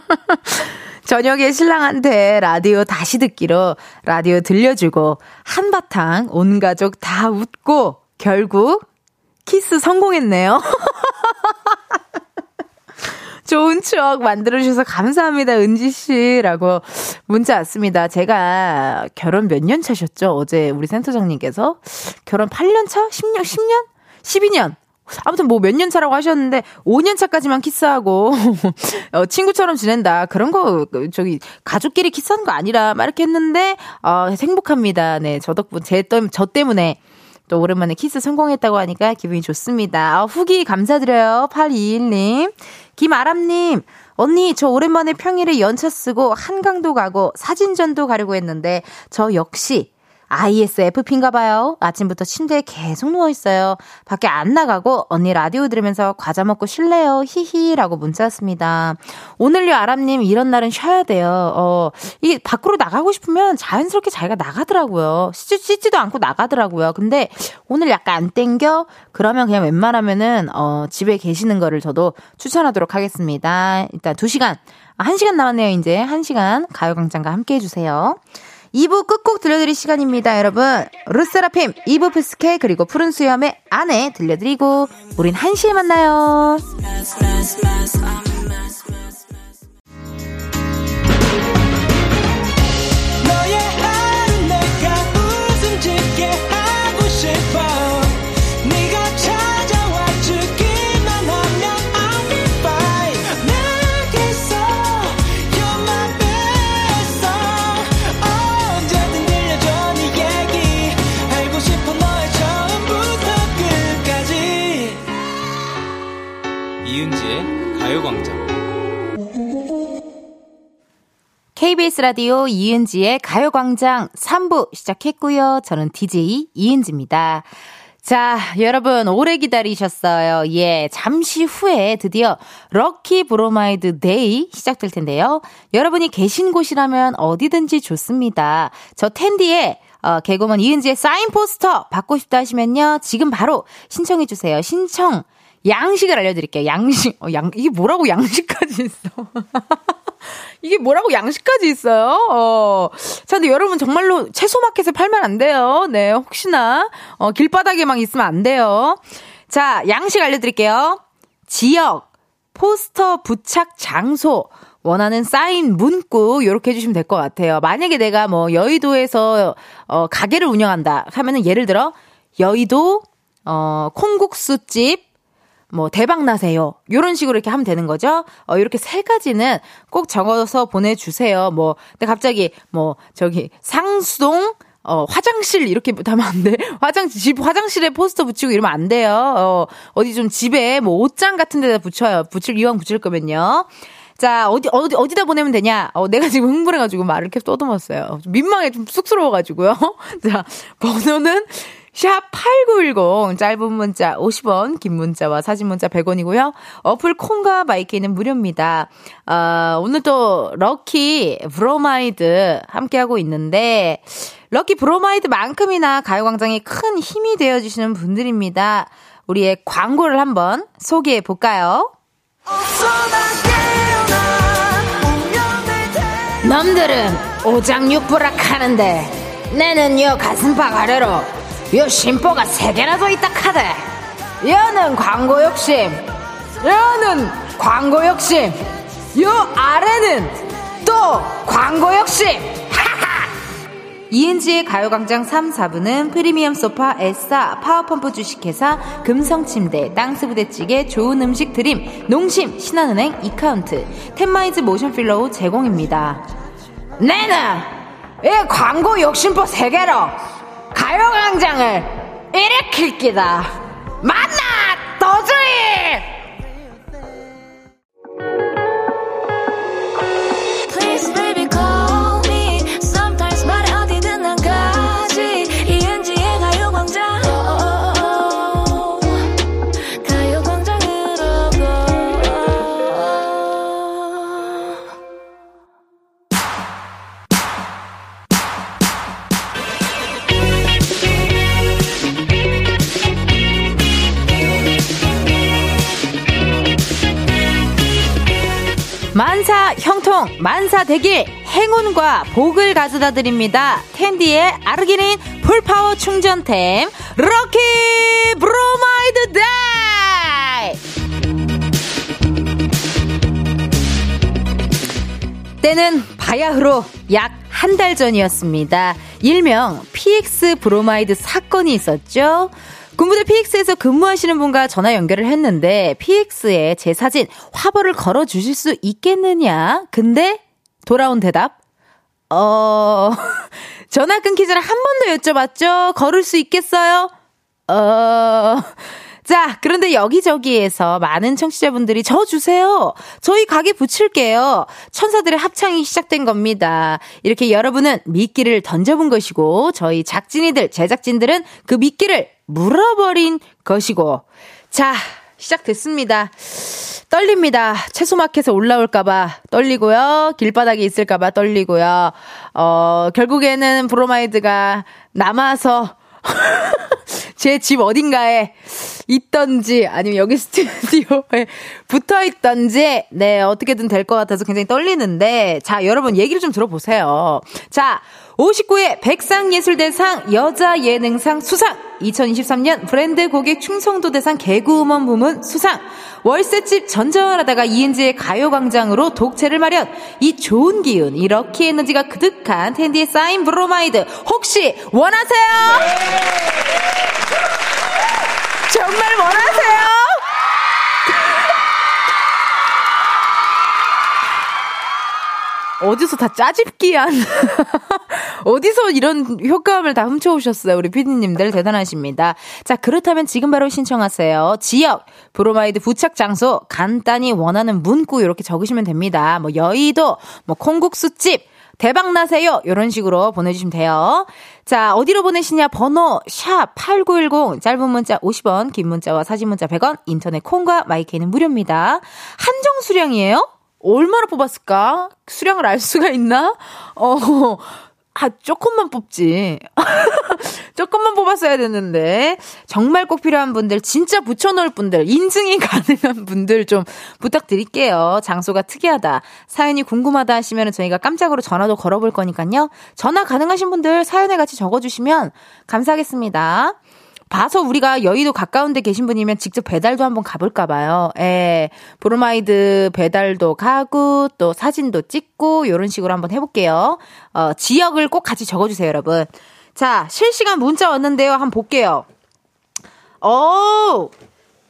S1: 저녁에 신랑한테 라디오 다시 듣기로 라디오 들려주고 한바탕 온 가족 다 웃고 결국 키스 성공했네요. 좋은 추억 만들어주셔서 감사합니다, 은지씨 라고 문자 왔습니다. 제가 결혼 몇 년 차셨죠? 어제 우리 센터장님께서? 결혼 8년 차? 10년? 10년? 12년? 아무튼 뭐 몇 년 차라고 하셨는데 5년 차까지만 키스하고 어, 친구처럼 지낸다 그런 거 저기 가족끼리 키스하는 거 아니라 막 이렇게 했는데 어, 행복합니다. 네, 저 덕분 제저 때문에 또 오랜만에 키스 성공했다고 하니까 기분이 좋습니다. 아, 후기 감사드려요. 8221님. 김아람님, 언니, 저 오랜만에 평일에 연차 쓰고 한강도 가고 사진전도 가려고 했는데, 저 역시 ISFP인가 봐요. 아침부터 침대에 계속 누워 있어요. 밖에 안 나가고 언니 라디오 들으면서 과자 먹고 쉴래요. 히히라고 문자 왔습니다. 오늘요 아람 님 이런 날은 쉬어야 돼요. 어, 이 밖으로 나가고 싶으면 자연스럽게 자기가 나가더라고요. 씻지, 씻지도 않고 나가더라고요. 근데 오늘 약간 안 땡겨? 그러면 그냥 웬만하면은 어, 집에 계시는 거를 저도 추천하도록 하겠습니다. 일단 2시간, 1시간 남았네요, 이제. 1시간 가요광장과 함께 해주세요. 2부 끝곡 들려드릴 시간입니다, 여러분. 르세라핌, 2부 피스케, 그리고 푸른 수염의 아내 들려드리고, 우린 1시에 만나요.
S4: 너의 하루 내가 웃음 짓게 하고 싶어
S1: KBS 라디오 이은지의 가요광장 3부 시작했고요. 저는 DJ 이은지입니다. 자, 여러분, 오래 기다리셨어요. 예, 잠시 후에 드디어 lucky 브로마이드 day 시작될 텐데요. 여러분이 계신 곳이라면 어디든지 좋습니다. 저 텐디의 어, 개그맨 이은지의 사인 포스터 받고 싶다 하시면요. 지금 바로 신청해주세요. 신청. 양식을 알려드릴게요. 양식. 어, 양, 이게 뭐라고 양식까지 있어. 이게 뭐라고 양식까지 있어요? 어. 자, 근데 여러분 정말로 채소마켓에 팔면 안 돼요. 네, 혹시나, 어, 길바닥에만 있으면 안 돼요. 자, 양식 알려드릴게요. 지역, 포스터 부착 장소, 원하는 사인 문구, 요렇게 해주시면 될 것 같아요. 만약에 내가 뭐, 여의도에서, 어, 가게를 운영한다 하면은 예를 들어, 여의도, 어, 콩국수집, 뭐 대박 나세요. 요런 식으로 이렇게 하면 되는 거죠. 어 이렇게 세 가지는 꼭 적어서 보내 주세요. 뭐 근데 갑자기 뭐 저기 상수동 어, 화장실 이렇게 하면 안 돼. 화장실, 집 화장실에 포스터 붙이고 이러면 안 돼요. 어, 어디 좀 집에 뭐 옷장 같은 데다 붙여요. 붙일, 이왕 붙일 거면요. 자, 어디, 어디, 어디다 보내면 되냐? 어, 내가 지금 흥분해가지고 말을 이렇게 떠듬었어요. 좀 민망해, 좀 쑥스러워가지고요. 자, 번호는 샵8910 짧은 문자 50원, 긴 문자와 사진 문자 100원이고요. 어플 콩과 마이케이는 무료입니다. 어, 오늘 또 lucky 브로마이드 함께하고 있는데 lucky 브로마이드만큼이나 가요광장에 큰 힘이 되어주시는 분들입니다. 우리의 광고를 한번 소개해 볼까요? 남들은 오장육부락 하는데 내는 요 가슴팍 아래로 요 심보가 세 개나 더 있다 카대 여는 광고 욕심 여는 광고 욕심 요 아래는 또 광고 욕심. 하하 이은지의 가요광장 3, 4부는 프리미엄 소파 에싸 파워펌프 주식회사 금성침대 땅스부대찌개 좋은 음식 드림 농심 신한은행 이카운트 텐마이즈 모션필러우 제공입니다. 내는 이 광고 욕심포 세개로 가요광장을 일으킬 기다. 만나 더주이 만사 형통, 만사 대길, 행운과 복을 가져다 드립니다. 텐디의 아르기닌 full power 충전템, lucky 브로마이드 day! 때는 바야흐로 약 한 달 전이었습니다. 일명 PX 브로마이드 사건이 있었죠. 군부대 PX에서 근무하시는 분과 전화 연결을 했는데 PX에 제 사진 화보를 걸어 주실 수 있겠느냐? 근데 돌아온 대답 어 전화 끊기 전에 한 번 더 여쭤봤죠. 걸을 수 있겠어요? 어 자, 그런데 여기저기에서 많은 청취자분들이 저 주세요. 저희 가게 붙일게요. 천사들의 합창이 시작된 겁니다. 이렇게 여러분은 미끼를 던져본 것이고, 저희 작진이들, 제작진들은 그 미끼를 물어버린 것이고. 자, 시작됐습니다. 떨립니다. 채소마켓에 올라올까봐 떨리고요. 길바닥에 있을까봐 떨리고요. 어, 결국에는 브로마이드가 남아서 제 집 어딘가에 있던지 아니면 여기 스튜디오에 붙어 있던지 네 어떻게든 될 것 같아서 굉장히 떨리는데 자 여러분 얘기를 좀 들어보세요. 자 59회 백상예술대상 여자예능상 수상. 2023년 브랜드 고객 충성도 대상 개그우먼 부문 수상. 월세집 전전하다가 이은지의 가요광장으로 독채를 마련. 이 좋은 기운 이 lucky 에너지가 그득한 텐디의 사인 브로마이드. 혹시 원하세요? 정말 원하세요? 어디서 다 짜집기한 어디서 이런 효과음을 다 훔쳐오셨어요 우리 피디님들. 대단하십니다. 자 그렇다면 지금 바로 신청하세요. 지역 브로마이드 부착 장소 간단히 원하는 문구 이렇게 적으시면 됩니다. 뭐 여의도 뭐 콩국수집 대박 나세요. 이런 식으로 보내주시면 돼요. 자 어디로 보내시냐? 번호 샵 8910 짧은 문자 50원 긴 문자와 사진 문자 100원 인터넷 콩과 마이케이는 무료입니다. 한정 수량이에요 얼마나 뽑았을까? 수량을 알 수가 있나? 어, 아, 조금만 뽑지. 조금만 뽑았어야 되는데. 정말 꼭 필요한 분들, 진짜 붙여놓을 분들, 인증이 가능한 분들 좀 부탁드릴게요. 장소가 특이하다. 사연이 궁금하다 하시면 저희가 깜짝으로 전화도 걸어볼 거니까요. 전화 가능하신 분들 사연에 같이 적어주시면 감사하겠습니다. 봐서 우리가 여의도 가까운 데 계신 분이면 직접 배달도 한번 가볼까 봐요. 예. 브로마이드 배달도 가고, 또 사진도 찍고, 요런 식으로 한번 해볼게요. 어, 지역을 꼭 같이 적어주세요, 여러분. 자, 실시간 문자 왔는데요. 한번 볼게요. 어,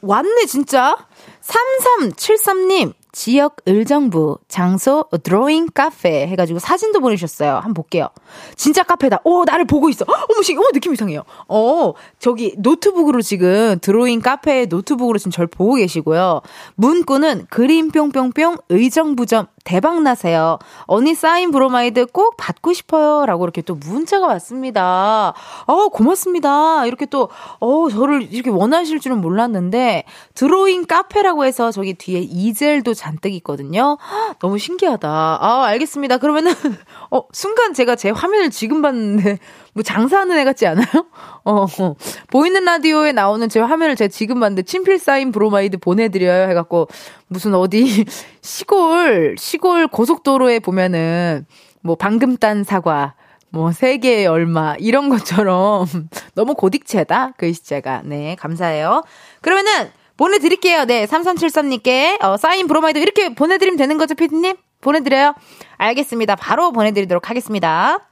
S1: 왔네, 진짜. 3373님, 지역 의정부, 장소 드로잉 카페 해가지고 사진도 보내주셨어요. 한번 볼게요. 진짜 카페다. 오, 나를 보고 있어. 어머, 씨, 어머, 느낌 이상해요. 어, 저기 노트북으로 지금 드로잉 카페 노트북으로 지금 절 보고 계시고요. 문구는 그림 뿅뿅뿅 의정부점 대박 나세요. 언니 사인 브로마이드 꼭 받고 싶어요. 라고 이렇게 또 문자가 왔습니다. 어, 고맙습니다. 이렇게 또, 어, 저를 이렇게 원하실 줄은 몰랐는데, 드로잉 카페라고 해서 저기 뒤에 이젤도 잔뜩 있거든요. 너무 신기하다. 아, 알겠습니다. 그러면은, 어, 순간 제가 제 화면을 지금 봤는데, 뭐 장사하는 애 같지 않아요? 어, 어. 보이는 라디오에 나오는 제 화면을 제가 지금 봤는데 친필 사인 브로마이드 보내드려요 해갖고 무슨 어디 시골 시골 고속도로에 보면은 뭐 방금 딴 사과 뭐 세 개에 얼마 이런 것처럼 너무 고딕체다 글씨체가 네 감사해요. 그러면은 보내드릴게요. 네 3373님께 어, 사인 브로마이드 이렇게 보내드리면 되는 거죠 피디님? 보내드려요. 알겠습니다. 바로 보내드리도록 하겠습니다.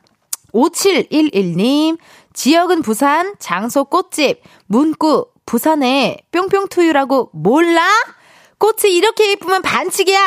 S1: 5711님, 지역은 부산, 장소 꽃집, 문구, 부산에 뿅뿅 to you라고 몰라? 꽃이 이렇게 예쁘면 반칙이야!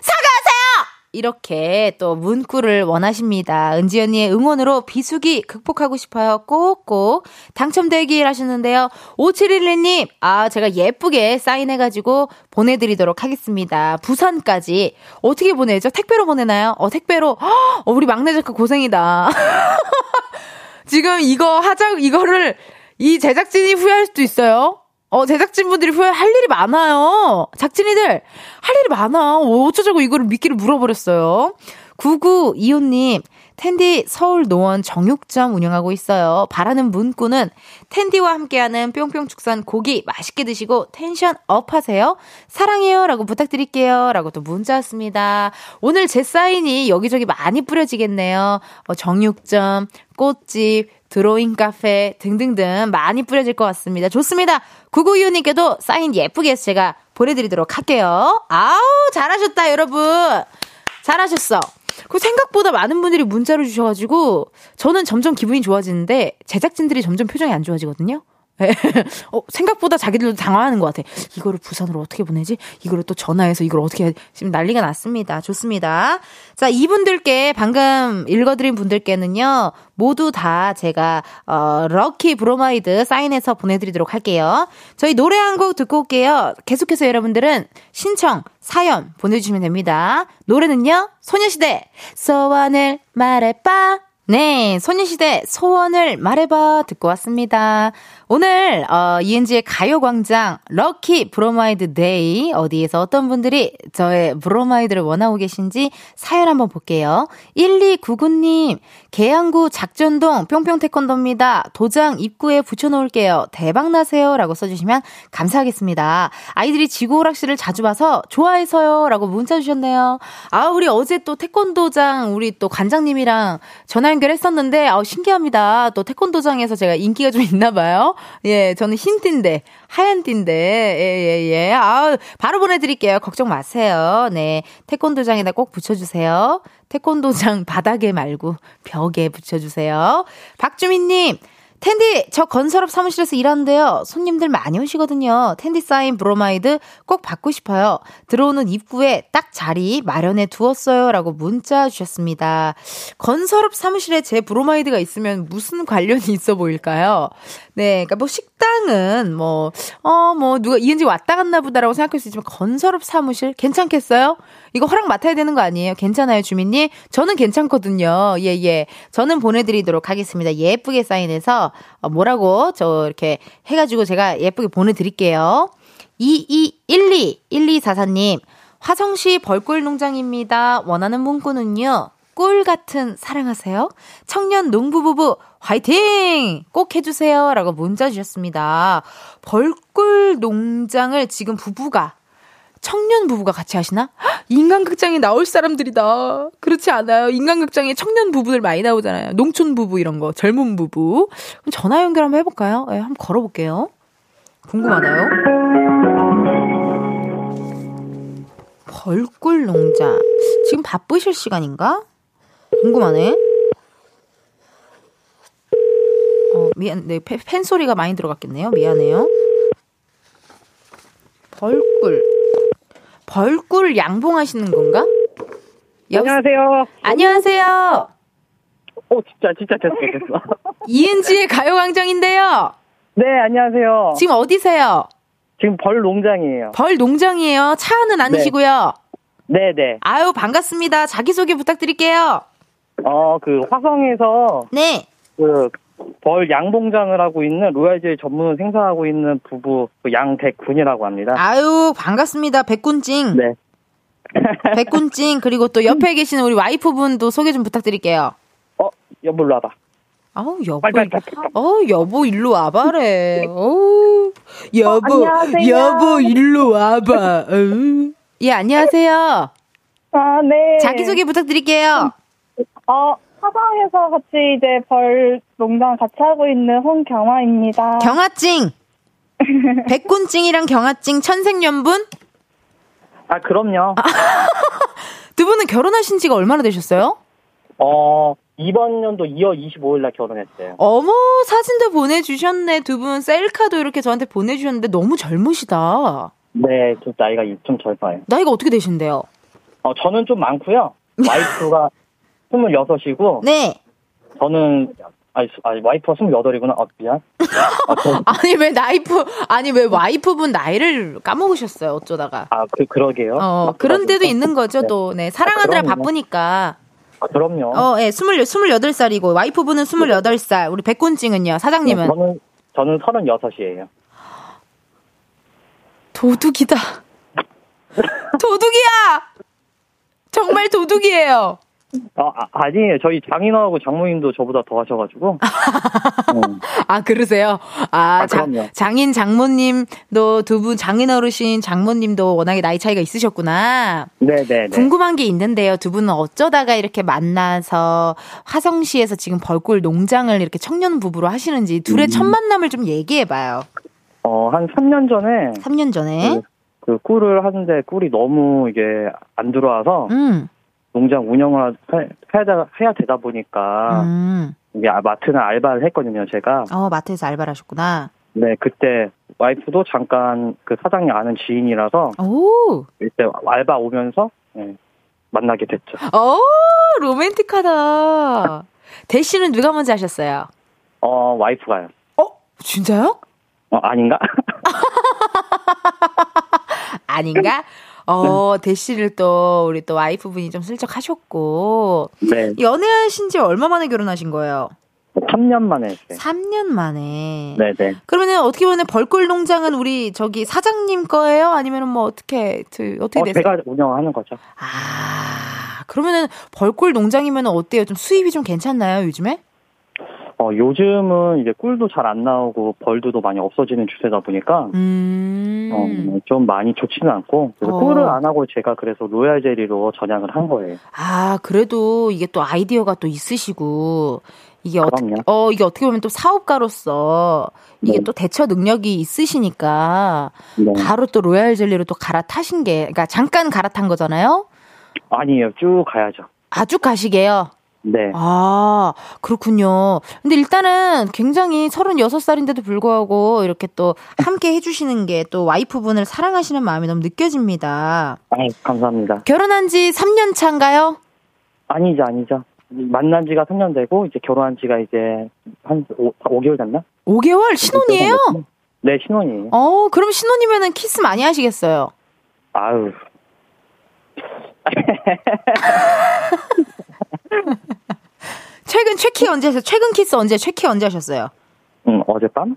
S1: 사과하세요! 이렇게 또 문구를 원하십니다. 은지 언니의 응원으로 비수기 극복하고 싶어요. 꼭꼭 당첨되길 하셨는데요. 5711님, 아, 제가 예쁘게 사인해가지고 보내드리도록 하겠습니다. 부산까지. 어떻게 보내죠? 택배로 보내나요? 어, 택배로. 어, 우리 막내 작가 고생이다. 지금 이거 하자, 이거를 이 제작진이 후회할 수도 있어요. 어, 제작진분들이 후회할 일이 많아요. 작진이들, 할 일이 많아. 어쩌자고 이거를 미끼를 물어버렸어요. 9925님, 텐디 서울 노원 정육점 운영하고 있어요. 바라는 문구는 텐디와 함께하는 뿅뿅 축산 고기 맛있게 드시고 tension up 하세요. 사랑해요. 라고 부탁드릴게요. 라고 또 문자 왔습니다. 오늘 제 사인이 여기저기 많이 뿌려지겠네요. 어, 정육점, 꽃집, 드로잉 카페 등등등 많이 뿌려질 것 같습니다. 좋습니다. 9925님께도 사인 예쁘게 제가 보내드리도록 할게요. 아우, 잘하셨다, 여러분. 잘하셨어. 그 생각보다 많은 분들이 문자를 주셔가지고 저는 점점 기분이 좋아지는데 제작진들이 점점 표정이 안 좋아지거든요. 예. 어, 생각보다 자기들도 당황하는 것 같아. 이거를 부산으로 어떻게 보내지? 이거를 또 전화해서 이걸 어떻게 해? 지금 난리가 났습니다. 좋습니다. 자, 이분들께 방금 읽어드린 분들께는요, 모두 다 제가, 어, lucky 브로마이드 사인해서 보내드리도록 할게요. 저희 노래 한 곡 듣고 올게요. 계속해서 여러분들은 신청, 사연 보내주시면 됩니다. 노래는요, 소녀시대, 소원을 말해봐. 네, 소녀시대 소원을 말해봐 듣고 왔습니다. 오늘 어, 이은지의 가요광장 lucky 브로마이드 day 어디에서 어떤 분들이 저의 브로마이드를 원하고 계신지 사연 한번 볼게요. 1299님 계양구 작전동 뿅뿅 태권도입니다. 도장 입구에 붙여놓을게요. 대박나세요 라고 써주시면 감사하겠습니다. 아이들이 지구오락실을 자주 봐서 좋아해서요 라고 문자 주셨네요. 아 우리 어제 또 태권도장 우리 또 관장님이랑 전화 연결했었는데 아 신기합니다. 또 태권도장에서 제가 인기가 좀 있나 봐요. 예, 저는 흰 띠인데, 하얀 띠인데, 예, 예, 예. 아 바로 보내드릴게요. 걱정 마세요. 네. 태권도장에다 꼭 붙여주세요. 태권도장 바닥에 말고 벽에 붙여주세요. 박주민님, 텐디, 저 건설업 사무실에서 일하는데요. 손님들 많이 오시거든요. 텐디 사인 브로마이드 꼭 받고 싶어요. 들어오는 입구에 딱 자리 마련해 두었어요. 라고 문자 주셨습니다. 건설업 사무실에 제 브로마이드가 있으면 무슨 관련이 있어 보일까요? 네, 그니까 뭐 식당은 뭐, 어, 뭐 누가 이은지 왔다 갔나 보다라고 생각할 수 있지만 건설업 사무실 괜찮겠어요? 이거 허락 맡아야 되는 거 아니에요? 괜찮아요, 주민님? 저는 괜찮거든요. 예, 예. 저는 보내드리도록 하겠습니다. 예쁘게 사인해서, 어, 뭐라고, 저, 이렇게 해가지고 제가 예쁘게 보내드릴게요. 2212, 1244님, 화성시 벌꿀 농장입니다. 원하는 문구는요, 꿀 같은 사랑하세요. 청년 농부부부 화이팅! 꼭 해주세요. 라고 문자 주셨습니다. 벌꿀 농장을 지금 부부가 청년 부부가 같이 하시나? 인간극장에 나올 사람들이다. 그렇지 않아요. 인간극장에 청년 부부들 많이 나오잖아요. 농촌 부부 이런 거, 젊은 부부. 그럼 전화 연결 한번 해볼까요? 네, 한번 걸어볼게요. 궁금하나요? 벌꿀 농장. 지금 바쁘실 시간인가? 궁금하네. 어, 미안, 네, 팬 소리가 많이 들어갔겠네요. 미안해요. 벌꿀. 벌꿀 양봉하시는 건가?
S5: 안녕하세요.
S1: 안녕하세요.
S5: 오, 어, 진짜, 진짜 됐어, 됐어.
S1: 이은지의 가요광장인데요.
S5: 네, 안녕하세요.
S1: 지금 어디세요?
S5: 지금 벌 농장이에요.
S1: 벌 농장이에요. 차는 아니시고요.
S5: 네, 네.
S1: 아유, 반갑습니다. 자기소개 부탁드릴게요.
S5: 어, 그 화성에서
S1: 네.
S5: 그 벌 양봉장을 하고 있는 로얄젤 전문 생산하고 있는 부부 그 양백군이라고 합니다.
S1: 아유, 반갑습니다. 백군찡.
S5: 네.
S1: 백군찡. 그리고 또 옆에 계시는 우리 와이프분도 소개 좀 부탁드릴게요.
S5: 어, 여보 일로 와봐.
S1: 아우, 여보.
S5: 빨리, 빨리, 빨리.
S1: 어, 여보, 일로 와봐래. 어우, 여보,
S2: 안녕하세요.
S1: 여보, 일로 와봐. 어우. 예, 안녕하세요.
S2: 아, 네.
S1: 자기 소개 부탁드릴게요.
S2: 어, 화성에서 같이 이제 벌 농장 같이 하고 있는 홍경화입니다.
S1: 경화찡. 백군찡이랑 경화찡 천생연분?
S5: 아, 그럼요.
S1: 두 분은 결혼하신 지가 얼마나 되셨어요?
S5: 어, 이번 연도 2월 25일 날 결혼했어요.
S1: 어머, 사진도 보내주셨네. 두 분 셀카도 이렇게 저한테 보내주셨는데 너무 젊으시다.
S5: 네, 좀 나이가 좀 젊어요.
S1: 나이가 어떻게 되신데요?
S5: 어, 저는 좀 많고요. 와이프가 26이고
S1: 네.
S5: 저는 아니, 수- 아니 와이프가 28이구나. 아, 미안. 아, 저,
S1: 아니, 왜 나이프, 아니, 왜 와이프분 나이를 까먹으셨어요, 어쩌다가.
S5: 아, 그 그러게요.
S1: 어,
S5: 아,
S1: 그런 데도. 있는 거죠,
S5: 네.
S1: 또. 네, 사랑하느라
S5: 그럼요.
S1: 바쁘니까.
S5: 아, 그럼요.
S1: 어, 예, 스물, 28살이고, 와이프분은 28살, 우리 백군찡은요, 사장님은.
S5: 저는 저는 36이에요.
S1: 도둑이다. 도둑이야! 정말 도둑이에요.
S5: 어, 아, 아니에요. 저희 장인어하고 장모님도 저보다 더 하셔가지고. 음.
S1: 아, 그러세요? 아,
S5: 아,
S1: 장,
S5: 그럼요.
S1: 장인 장모님도 두 분, 장인 어르신 장모님도 워낙에 나이 차이가 있으셨구나.
S5: 네네네.
S1: 궁금한 게 있는데요. 두 분은 어쩌다가 이렇게 만나서 화성시에서 지금 벌꿀 농장을 이렇게 청년 부부로 하시는지 둘의
S5: 음.
S1: 첫 만남을 좀 얘기해봐요.
S5: 어, 한 3년 전에
S1: 3년 전에.
S5: 그 꿀을 하는데 꿀이 너무 이게 안 들어와서
S1: 음,
S5: 농장 운영을 해- 해야, 되- 해야 되다 보니까
S1: 음.
S5: 아- 마트나 알바를 했거든요, 제가.
S1: 어, 마트에서 알바를 하셨구나.
S5: 네, 그때 와이프도 잠깐 그 사장님 아는 지인이라서
S1: 오,
S5: 이때 알바 오면서 네, 만나게 됐죠.
S1: 오, 로맨틱하다. 대시는 누가 먼저 하셨어요?
S5: 어, 와이프가요.
S1: 어, 진짜요?
S5: 어, 아닌가?
S1: 아닌가? 어, 대시를 또 우리 또 와이프분이 좀 슬쩍 하셨고
S5: 네.
S1: 연애하신 지 얼마 만에 결혼하신 거예요?
S5: 3년 만에 했어요.
S1: 3년 만에.
S5: 네네.
S1: 그러면은 어떻게 보면 벌꿀 농장은 우리 저기 사장님 거예요? 아니면은 뭐 어떻게 그, 어떻게
S5: 어,
S1: 되세요?
S5: 제가 운영하는 거죠.
S1: 아, 그러면은 벌꿀 농장이면 어때요? 좀 수입이 좀 괜찮나요, 요즘에?
S5: 어, 요즘은 이제 꿀도 잘 안 나오고 벌도 많이 없어지는 추세다 보니까
S1: 음.
S5: 어, 좀 많이 좋지는 않고 그래서
S1: 어.
S5: 꿀을 안 하고 제가 그래서 로얄 제리로 전향을 한 거예요.
S1: 아, 그래도 이게 또 아이디어가 또 있으시고, 이게 어떻게. 어, 이게 어떻게 보면 또 사업가로서 이게
S5: 네.
S1: 또 대처 능력이 있으시니까,
S5: 네.
S1: 바로 또 로얄 젤리로 또 갈아타신 게, 그러니까 잠깐 갈아탄 거잖아요?
S5: 아니에요. 쭉 가야죠.
S1: 아주 가시게요.
S5: 네.
S1: 아, 그렇군요. 근데 일단은 굉장히 36살인데도 불구하고 이렇게 또 함께 해주시는 게 또 와이프분을 사랑하시는 마음이 너무 느껴집니다.
S5: 아, 감사합니다.
S1: 결혼한 지 3년 차인가요?
S5: 아니죠, 아니죠. 만난 지가 3년 되고 이제 결혼한 지가 이제 한 5, 5개월 됐나?
S1: 5개월 신혼이에요?
S5: 네, 신혼이에요.
S1: 어, 그럼 신혼이면은 키스 많이 하시겠어요?
S5: 아유.
S1: 최근 최키 언제 하셨어요? 최근 키스 언제, 최키 언제 하셨어요?
S5: 음, 어젯밤?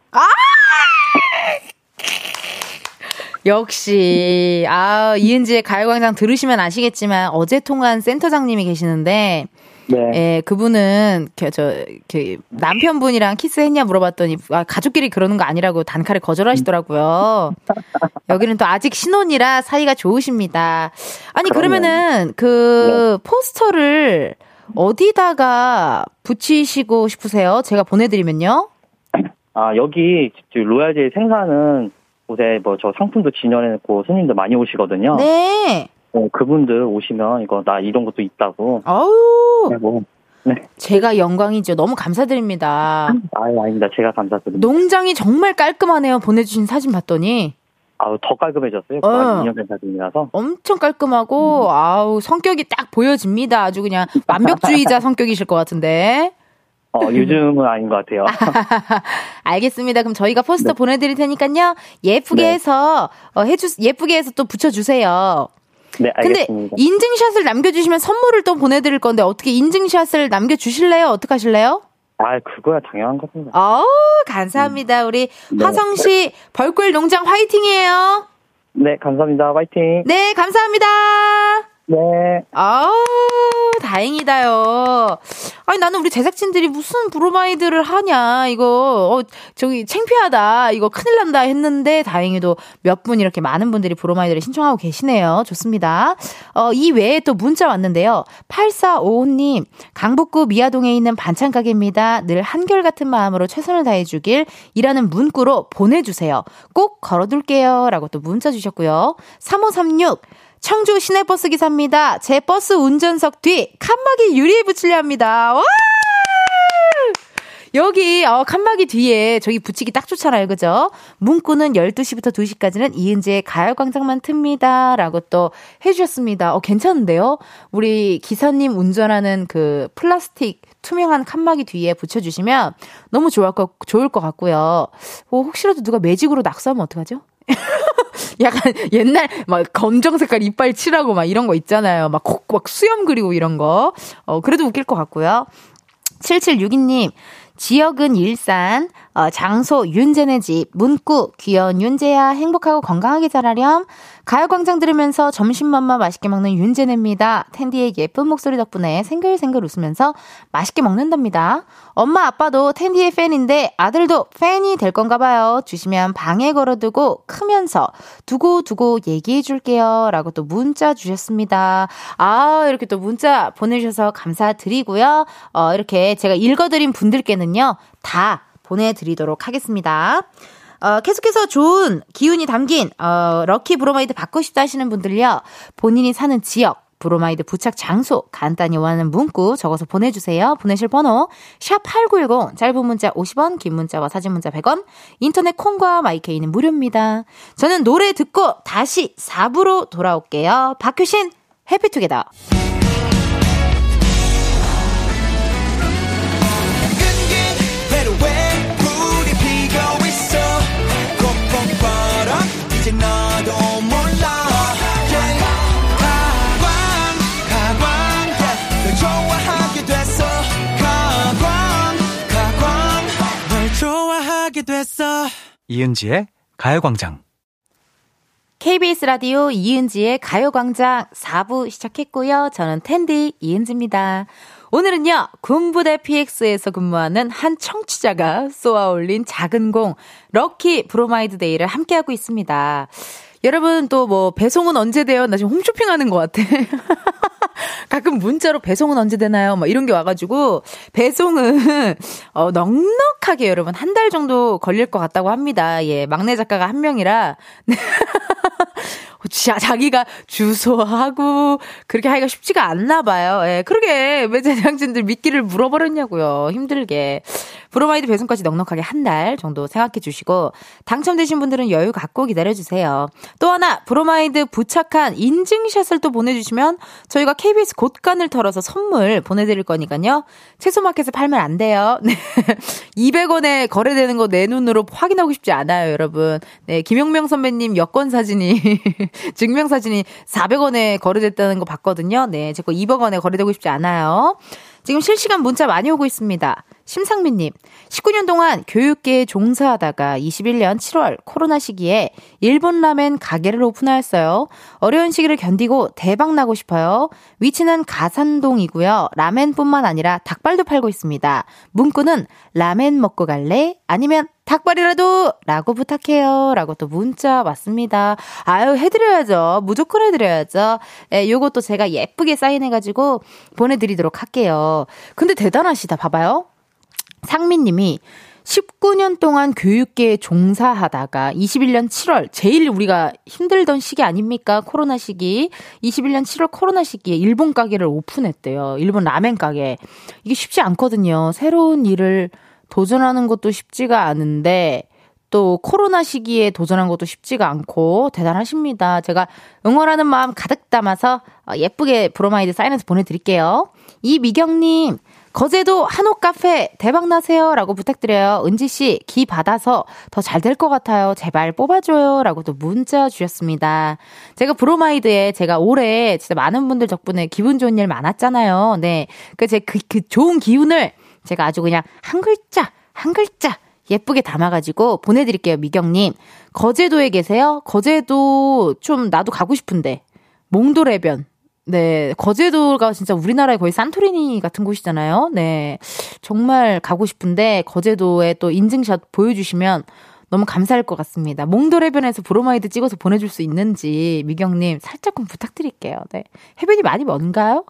S1: 역시, 아, 이은지의 가요광장 들으시면 아시겠지만 어제 통한 센터장님이 계시는데,
S5: 네.
S1: 예, 그분은 그, 저, 그 남편분이랑 키스했냐 물어봤더니 아, 가족끼리 그러는 거 아니라고 단칼에 거절하시더라고요. 여기는 또 아직 신혼이라 사이가 좋으십니다. 아니. 그러면은 그 포스터를 어디다가 붙이시고 싶으세요? 제가 보내드리면요.
S5: 아, 여기 로얄 제리 생산은 곳에 뭐 저 상품도 진열해놓고 손님들 많이 오시거든요.
S1: 네.
S5: 어, 그분들 오시면 이거 나 이런 것도 있다고. 네, 뭐.
S1: 제가 영광이죠. 너무 감사드립니다.
S5: 아유, 아닙니다. 제가 감사드립니다.
S1: 농장이 정말 깔끔하네요. 보내주신 사진 봤더니.
S5: 아우, 더 깔끔해졌어요.
S1: 어.
S5: 한 2년 된 사진이라서.
S1: 엄청 깔끔하고 아우 성격이 딱 보여집니다. 아주 그냥 완벽주의자 성격이실 것 같은데.
S5: 어, 요즘은 아닌 것 같아요.
S1: 알겠습니다. 그럼 저희가 포스터 보내드릴 테니까요. 예쁘게
S5: 네.
S1: 해서 어, 해주 예쁘게 해서 또 붙여주세요.
S5: 네,
S1: 근데
S5: 알겠습니다.
S1: 인증샷을 남겨주시면 선물을 또 보내드릴 건데 어떻게 인증샷을 남겨주실래요? 어떻게 하실래요?
S5: 아, 그거야 당연한 겁니다.
S1: 어우 감사합니다. 우리
S5: 네.
S1: 화성시 벌꿀 농장 화이팅이에요.
S5: 네, 감사합니다. 화이팅.
S1: 네 감사합니다.
S5: 네.
S1: 아우, 다행이다요. 아니, 나는 우리 제작진들이 무슨 브로마이드를 하냐, 이거, 어, 저기, 창피하다, 이거 큰일 난다 했는데, 다행히도 몇 분 이렇게 많은 분들이 브로마이드를 신청하고 계시네요. 좋습니다. 어, 이 외에 또 문자 왔는데요. 8455님, 강북구 미아동에 있는 반찬 가게입니다. 늘 한결같은 마음으로 최선을 다해주길, 이라는 문구로 보내주세요. 꼭 걸어둘게요. 라고 또 문자 주셨고요. 3536, 청주 시내버스 기사입니다. 제 버스 운전석 뒤 칸막이 유리에 붙이려 합니다. 와! 여기 어, 칸막이 뒤에 저기 붙이기 딱 좋잖아요. 그죠? 문구는 12시부터 2시까지는 이은지의 가요 광장만 틉니다. 라고 또 해 주셨습니다. 어, 괜찮은데요? 우리 기사님 운전하는 그 플라스틱 투명한 칸막이 뒤에 붙여 주시면 너무 좋을 것, 좋을 것 같고요. 어, 혹시라도 누가 매직으로 낙서하면 어떡하죠? 약간 옛날 막 검정 색깔 이빨 칠하고 막 이런 거 있잖아요. 막 콕 막 수염 그리고 이런 거. 어, 그래도 웃길 것 같고요. 7762님, 지역은 일산, 어, 장소 윤재네 집, 문구 귀여운 윤재야 행복하고 건강하게 자라렴. 가요광장 들으면서 점심맘마 맛있게 먹는 윤재네입니다. 텐디의 예쁜 목소리 덕분에 생글생글 웃으면서 맛있게 먹는답니다. 엄마 아빠도 텐디의 팬인데 아들도 팬이 될 건가 봐요. 주시면 방에 걸어두고 크면서 두고두고 얘기해 줄게요. 라고 또 문자 주셨습니다. 아, 이렇게 또 문자 보내주셔서 감사드리고요. 어, 이렇게 제가 읽어드린 분들께는요, 다 보내드리도록 하겠습니다. 어, 계속해서 좋은 기운이 담긴 어, lucky 브로마이드 받고 싶다 하시는 분들요. 본인이 사는 지역 브로마이드 부착 장소 간단히 원하는 문구 적어서 보내주세요. 보내실 번호 샵 8910 짧은 문자 50원 긴 문자와 사진 문자 100원 인터넷 콩과 마이케이는 무료입니다. 저는 노래 듣고 다시 4부로 돌아올게요. 박효신 해피투게더
S4: 하게 됐어
S6: 이은지의 가요광장.
S1: KBS 라디오 이은지의 가요광장 4부 시작했고요. 저는 텐디 이은지입니다. 오늘은요, 군부대 PX에서 근무하는 한 청취자가 쏘아 올린 작은 공, lucky 브로마이드 day를 함께하고 있습니다. 여러분 또 뭐 배송은 언제 돼요? 나 지금 홈쇼핑 하는 것 같아. 가끔 문자로 배송은 언제 되나요? 막 이런 게 와가지고 배송은 어, 넉넉하게 여러분 한 달 정도 걸릴 것 같다고 합니다. 예, 막내 작가가 한 명이라 자, 자기가 주소하고 그렇게 하기가 쉽지가 않나 봐요. 예, 그러게 왜 제작진들 미끼를 물어버렸냐고요. 힘들게. 브로마이드 배송까지 넉넉하게 한 달 정도 생각해 주시고 당첨되신 분들은 여유 갖고 기다려 주세요. 또 하나 브로마이드 부착한 인증샷을 또 보내주시면 저희가 KBS 곳간을 털어서 선물 보내드릴 거니까요. 채소마켓에 팔면 안 돼요. 네. 200원에 거래되는 거 내 눈으로 확인하고 싶지 않아요, 여러분. 네, 김용명 선배님 여권 사진이 증명 사진이 400원에 거래됐다는 거 봤거든요. 네, 제 거 200원에 거래되고 싶지 않아요. 지금 실시간 문자 많이 오고 있습니다. 심상민님, 19년 동안 교육계에 종사하다가 21년 7월 코로나 시기에 일본 라멘 가게를 오픈하였어요. 어려운 시기를 견디고 대박 나고 싶어요. 위치는 가산동이고요. 라멘뿐만 아니라 닭발도 팔고 있습니다. 문구는 라멘 먹고 갈래? 아니면 닭발이라도! 라고 부탁해요. 라고 또 문자 왔습니다. 아유, 해드려야죠. 무조건 해드려야죠. 예, 요것도 제가 예쁘게 사인해가지고 보내드리도록 할게요. 근데 대단하시다. 봐봐요. 상민님이 19년 동안 교육계에 종사하다가 21년 7월 제일 우리가 힘들던 시기 아닙니까? 코로나 시기. 21년 7월 코로나 시기에 일본 가게를 오픈했대요. 일본 라멘 가게. 이게 쉽지 않거든요. 새로운 일을 도전하는 것도 쉽지가 않은데 또 코로나 시기에 도전한 것도 쉽지가 않고 대단하십니다. 제가 응원하는 마음 가득 담아서 예쁘게 브로마이드 사인해서 보내드릴게요. 이미경님, 거제도 한옥 카페 대박 나세요 라고 부탁드려요. 은지씨, 기 받아서 더 잘 될 것 같아요. 제발 뽑아줘요. 라고 또 문자 주셨습니다. 제가 브로마이드에 제가 올해 진짜 많은 분들 덕분에 기분 좋은 일 많았잖아요. 네. 그, 제 그, 그 좋은 기운을 제가 아주 그냥 한 글자, 한 글자 예쁘게 담아가지고 보내드릴게요, 미경님. 거제도에 계세요? 거제도 좀 나도 가고 싶은데. 몽돌해변. 네, 거제도가 진짜 우리나라의 거의 산토리니 같은 곳이잖아요. 네. 정말 가고 싶은데, 거제도에 또 인증샷 보여주시면 너무 감사할 것 같습니다. 몽돌 해변에서 브로마이드 찍어서 보내줄 수 있는지, 미경님, 살짝좀 부탁드릴게요. 네. 해변이 많이 먼가요?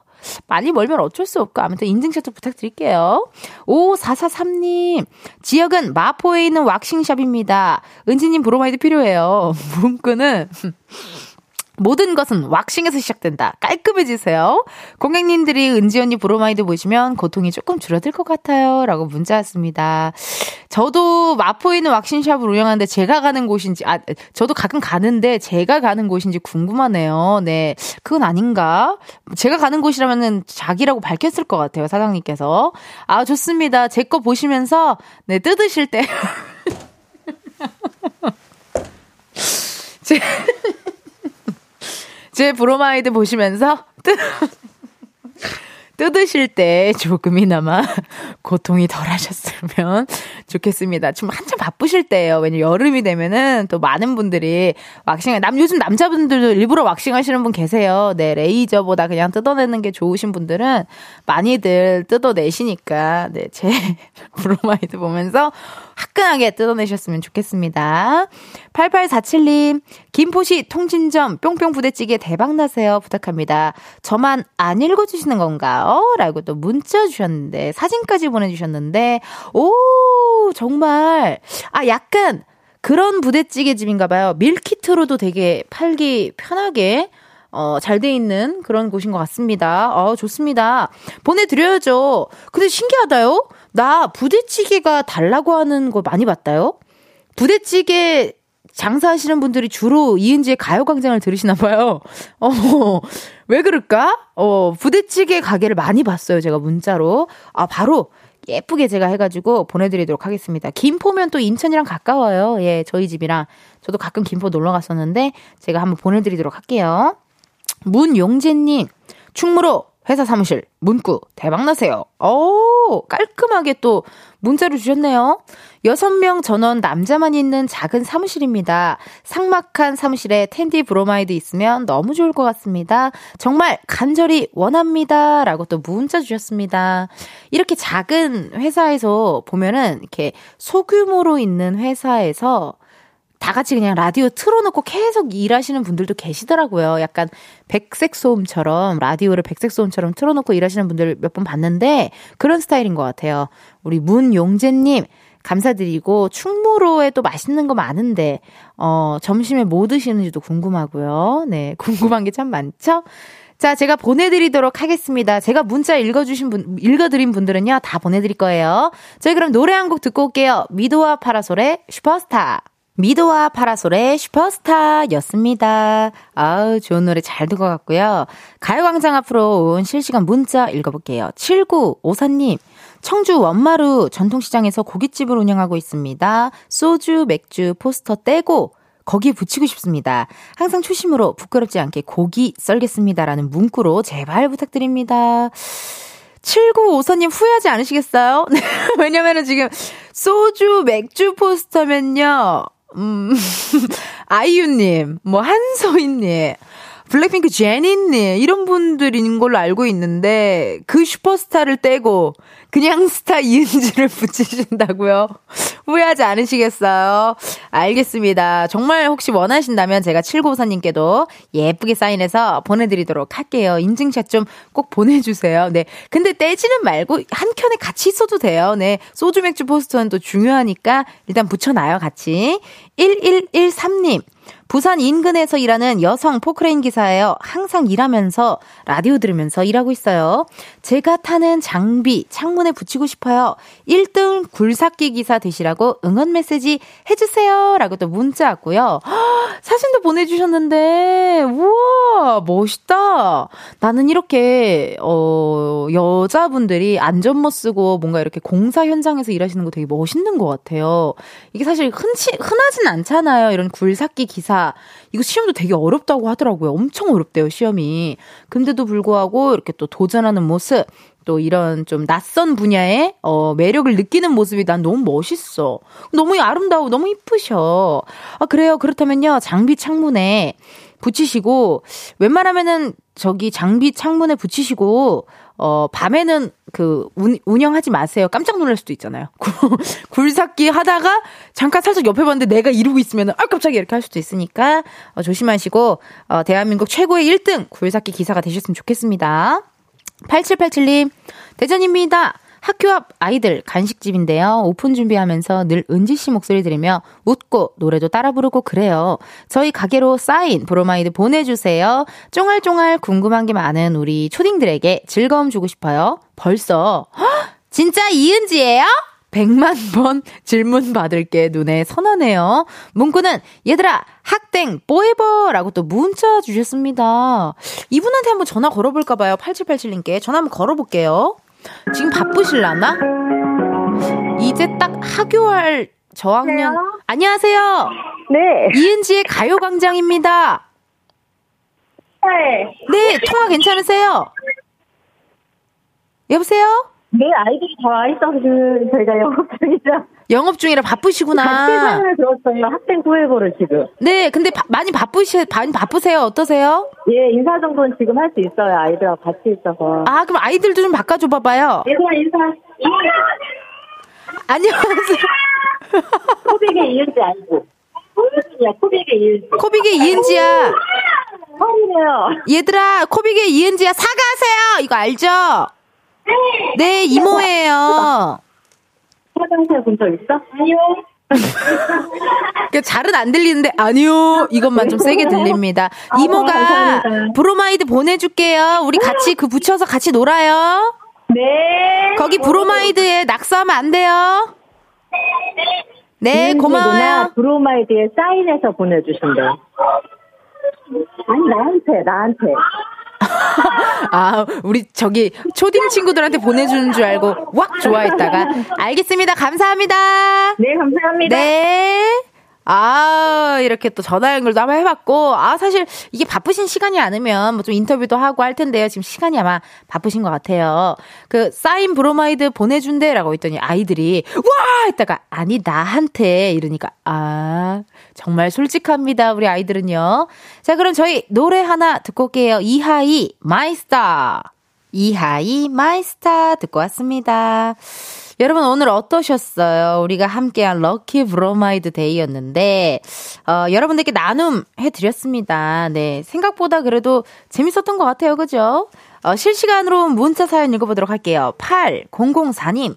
S1: 많이 멀면 어쩔 수 없고 아무튼 인증샷 좀 부탁드릴게요. 5443님 지역은 마포에 있는 왁싱샵입니다. 은지님 브로마이드 필요해요. 문구는 모든 것은 왁싱에서 시작된다. 깔끔해지세요. 고객님들이 은지 언니 브로마이드 보시면 고통이 조금 줄어들 것 같아요. 라고 문자 왔습니다. 저도 마포에 있는 왁싱샵을 운영하는데 제가 가는 곳인지, 아, 저도 가끔 가는데 제가 가는 곳인지 궁금하네요. 네. 그건 아닌가? 제가 가는 곳이라면은 자기라고 밝혔을 것 같아요. 사장님께서. 아, 좋습니다. 제 거 보시면서, 네, 뜯으실 때. 제, 제 브로마이드 보시면서 뜯, 뜯으실 때 조금이나마 고통이 덜 하셨으면 좋겠습니다. 지금 한참 바쁘실 때예요. 왜냐면 여름이 되면은 또 많은 분들이 왁싱, 남, 요즘 남자분들도 일부러 왁싱 하시는 분 계세요. 네, 레이저보다 그냥 뜯어내는 게 좋으신 분들은 많이들 뜯어내시니까, 네, 제 브로마이드 보면서 화끈하게 뜯어내셨으면 좋겠습니다. 8847님, 김포시 통진점 뿅뿅 부대찌개 대박나세요. 부탁합니다. 저만 안 읽어주시는 건가요? 라고 또 문자 주셨는데, 사진까지 보내주셨는데, 오, 정말, 아, 약간, 그런 부대찌개 집인가 봐요. 밀키트로도 되게 팔기 편하게 어, 잘 돼 있는 그런 곳인 것 같습니다. 어, 좋습니다. 보내드려야죠. 근데 신기하다요? 나 부대찌개가 달라고 하는 거 많이 봤다요? 부대찌개 장사하시는 분들이 주로 이은지의 가요광장을 들으시나 봐요. 어, 왜 그럴까? 어, 부대찌개 가게를 많이 봤어요. 제가 문자로. 아, 바로 예쁘게 제가 해가지고 보내드리도록 하겠습니다. 김포면 또 인천이랑 가까워요. 예, 저희 집이랑. 저도 가끔 김포 놀러 갔었는데 제가 한번 보내드리도록 할게요. 문용재님, 충무로 회사 사무실 문구 대박나세요. 오, 깔끔하게 또 문자를 주셨네요. 여섯 명 전원 남자만 있는 작은 사무실입니다. 상막한 사무실에 텐디 브로마이드 있으면 너무 좋을 것 같습니다. 정말 간절히 원합니다. 라고 또 문자 주셨습니다. 이렇게 작은 회사에서 보면은 이렇게 소규모로 있는 회사에서 다 같이 그냥 라디오 틀어놓고 계속 일하시는 분들도 계시더라고요. 약간 백색 소음처럼 라디오를 백색 소음처럼 틀어놓고 일하시는 분들 몇 번 봤는데 그런 스타일인 것 같아요. 우리 문용재님 감사드리고 충무로에 또 맛있는 거 많은데 어 점심에 뭐 드시는지도 궁금하고요. 네 궁금한 게 참 많죠. 자, 제가 보내드리도록 하겠습니다. 제가 문자 읽어주신 분, 읽어드린 분들은요, 다 보내드릴 거예요. 저희 그럼 노래 한 곡 듣고 올게요. 미도와 파라솔의 슈퍼스타. 미도와 파라솔의 슈퍼스타였습니다. 아우, 좋은 노래 잘 듣고 갔고요. 가요광장 앞으로 온 실시간 문자 읽어볼게요. 7954님. 청주 원마루 전통시장에서 고깃집을 운영하고 있습니다. 소주, 맥주, 포스터 떼고 거기에 붙이고 싶습니다. 항상 초심으로 부끄럽지 않게 고기 썰겠습니다. 라는 문구로 제발 부탁드립니다. 7954님 후회하지 않으시겠어요? 왜냐면은 지금 소주, 맥주 포스터면요. 음, 아이유님, 뭐, 한소희님, 블랙핑크 제니님, 이런 분들인 걸로 알고 있는데, 그 슈퍼스타를 떼고, 그냥 스타 이은지를 붙이신다고요? 후회하지 않으시겠어요? 알겠습니다. 정말 혹시 원하신다면 제가 7954님께도 예쁘게 사인해서 보내드리도록 할게요. 인증샷 좀 꼭 보내주세요. 네. 근데 떼지는 말고 한 켠에 같이 있어도 돼요. 네. 소주 맥주 포스터는 또 중요하니까 일단 붙여놔요, 같이. 1113님. 부산 인근에서 일하는 여성 포크레인 기사예요. 항상 일하면서 라디오 들으면서 일하고 있어요. 제가 타는 장비 창문에 붙이고 싶어요. 1등 굴삭기 기사 되시라고 응원 메시지 해주세요. 라고 또 문자 왔고요. 사진도 보내주셨는데, 우와, 멋있다. 나는 이렇게, 어, 여자분들이 안전모 쓰고 뭔가 이렇게 공사 현장에서 일하시는 거 되게 멋있는 것 같아요. 이게 사실 흔치, 흔하진 않잖아요. 이런 굴삭기 기사. 이거 시험도 되게 어렵다고 하더라고요. 엄청 어렵대요, 시험이. 근데도 불구하고 이렇게 또 도전하는 모습, 또 이런 좀 낯선 분야의 어 매력을 느끼는 모습이 난 너무 멋있어. 너무 아름다워, 너무 이쁘셔. 아 그래요. 그렇다면요 장비 창문에 붙이시고 웬만하면은 저기 장비 창문에 붙이시고 어 밤에는 그 운, 운영하지 마세요. 깜짝 놀랄 수도 있잖아요. 굴삭기 하다가 잠깐 살짝 옆에 봤는데 내가 이러고 있으면 아 깜짝이야 이렇게 할 수도 있으니까 어, 조심하시고 어, 대한민국 최고의 1등 굴삭기 기사가 되셨으면 좋겠습니다. 8787님, 대전입니다. 학교 앞 아이들 간식집인데요. 오픈 준비하면서 늘 은지 씨 목소리 들으며 웃고 노래도 따라 부르고 그래요. 저희 가게로 사인 브로마이드 보내주세요. 쫑알쫑알 궁금한 게 많은 우리 초딩들에게 즐거움 주고 싶어요. 벌써 헉, 진짜 이은지예요? 100만 번 질문 받을게 눈에 선하네요. 문구는 얘들아 학땡 forever라고 또 문자 주셨습니다. 이분한테 한번 전화 걸어볼까 봐요. 8787님께 전화 한번 걸어볼게요. 지금 바쁘실라나? 이제 딱 하교할 저학년
S2: 네.
S1: 안녕하세요.
S2: 네.
S1: 이은지의 가요광장입니다.
S2: 네.
S1: 네, 통화 괜찮으세요? 여보세요?
S7: 내 아이들이 다 와 있어서 지금 저희가 영업 중이라.
S1: 영업 중이라 바쁘시구나.
S7: 사연을 들었어요. 학생 후회보를 지금.
S1: 네, 근데 바- 많이 바쁘시, 많이 바쁘세요? 어떠세요?
S7: 예, 인사 정도는 지금 할 수 있어요. 아이들하고 같이 있어서.
S1: 아, 그럼 아이들도 좀 바꿔줘 봐봐요.
S7: 인사, 인사.
S1: 안녕하세요.
S7: 코빅의 이은지 알고. 코빅이야, 코빅의 이은지.
S1: 코빅의 이은지야.
S7: 처음이에요.
S1: 얘들아, 코빅의 이은지야, 사과하세요! 이거 알죠? 네, 이모예요.
S7: 화장실 본 적 있어? 아니요.
S1: 그 잘은 안 들리는데, 아니요. 이것만 좀 세게 들립니다.
S7: 아,
S1: 이모가
S7: 감사합니다.
S1: 브로마이드 보내줄게요. 우리 같이 그 붙여서 같이 놀아요.
S7: 네.
S1: 거기 브로마이드에 낙서하면 안 돼요. 네, 고마워요.
S7: 브로마이드에 사인해서 보내주신대. 아니, 나한테, 나한테.
S1: 아, 우리 저기 초딩 친구들한테 보내주는 줄 알고 왁 좋아했다가. 알겠습니다. 감사합니다.
S7: 네, 감사합니다.
S1: 네. 아, 이렇게 또 전화 연결도 한번 해봤고, 아, 사실 이게 바쁘신 시간이 아니면 뭐 좀 인터뷰도 하고 할 텐데요. 지금 시간이 아마 바쁘신 것 같아요. 그, 사인 브로마이드 보내준대라고 했더니 아이들이, 와! 했다가, 아니, 나한테 이러니까, 아, 정말 솔직합니다. 우리 아이들은요. 자, 그럼 저희 노래 하나 듣고 올게요. 이하이, My Star. 이하이, My Star 듣고 왔습니다. 여러분 오늘 어떠셨어요? 우리가 함께한 lucky 브로마이드 day였는데 어, 여러분들께 나눔 해드렸습니다. 네 생각보다 그래도 재밌었던 것 같아요, 그죠? 어, 실시간으로 문자 사연 읽어보도록 할게요. 8004님.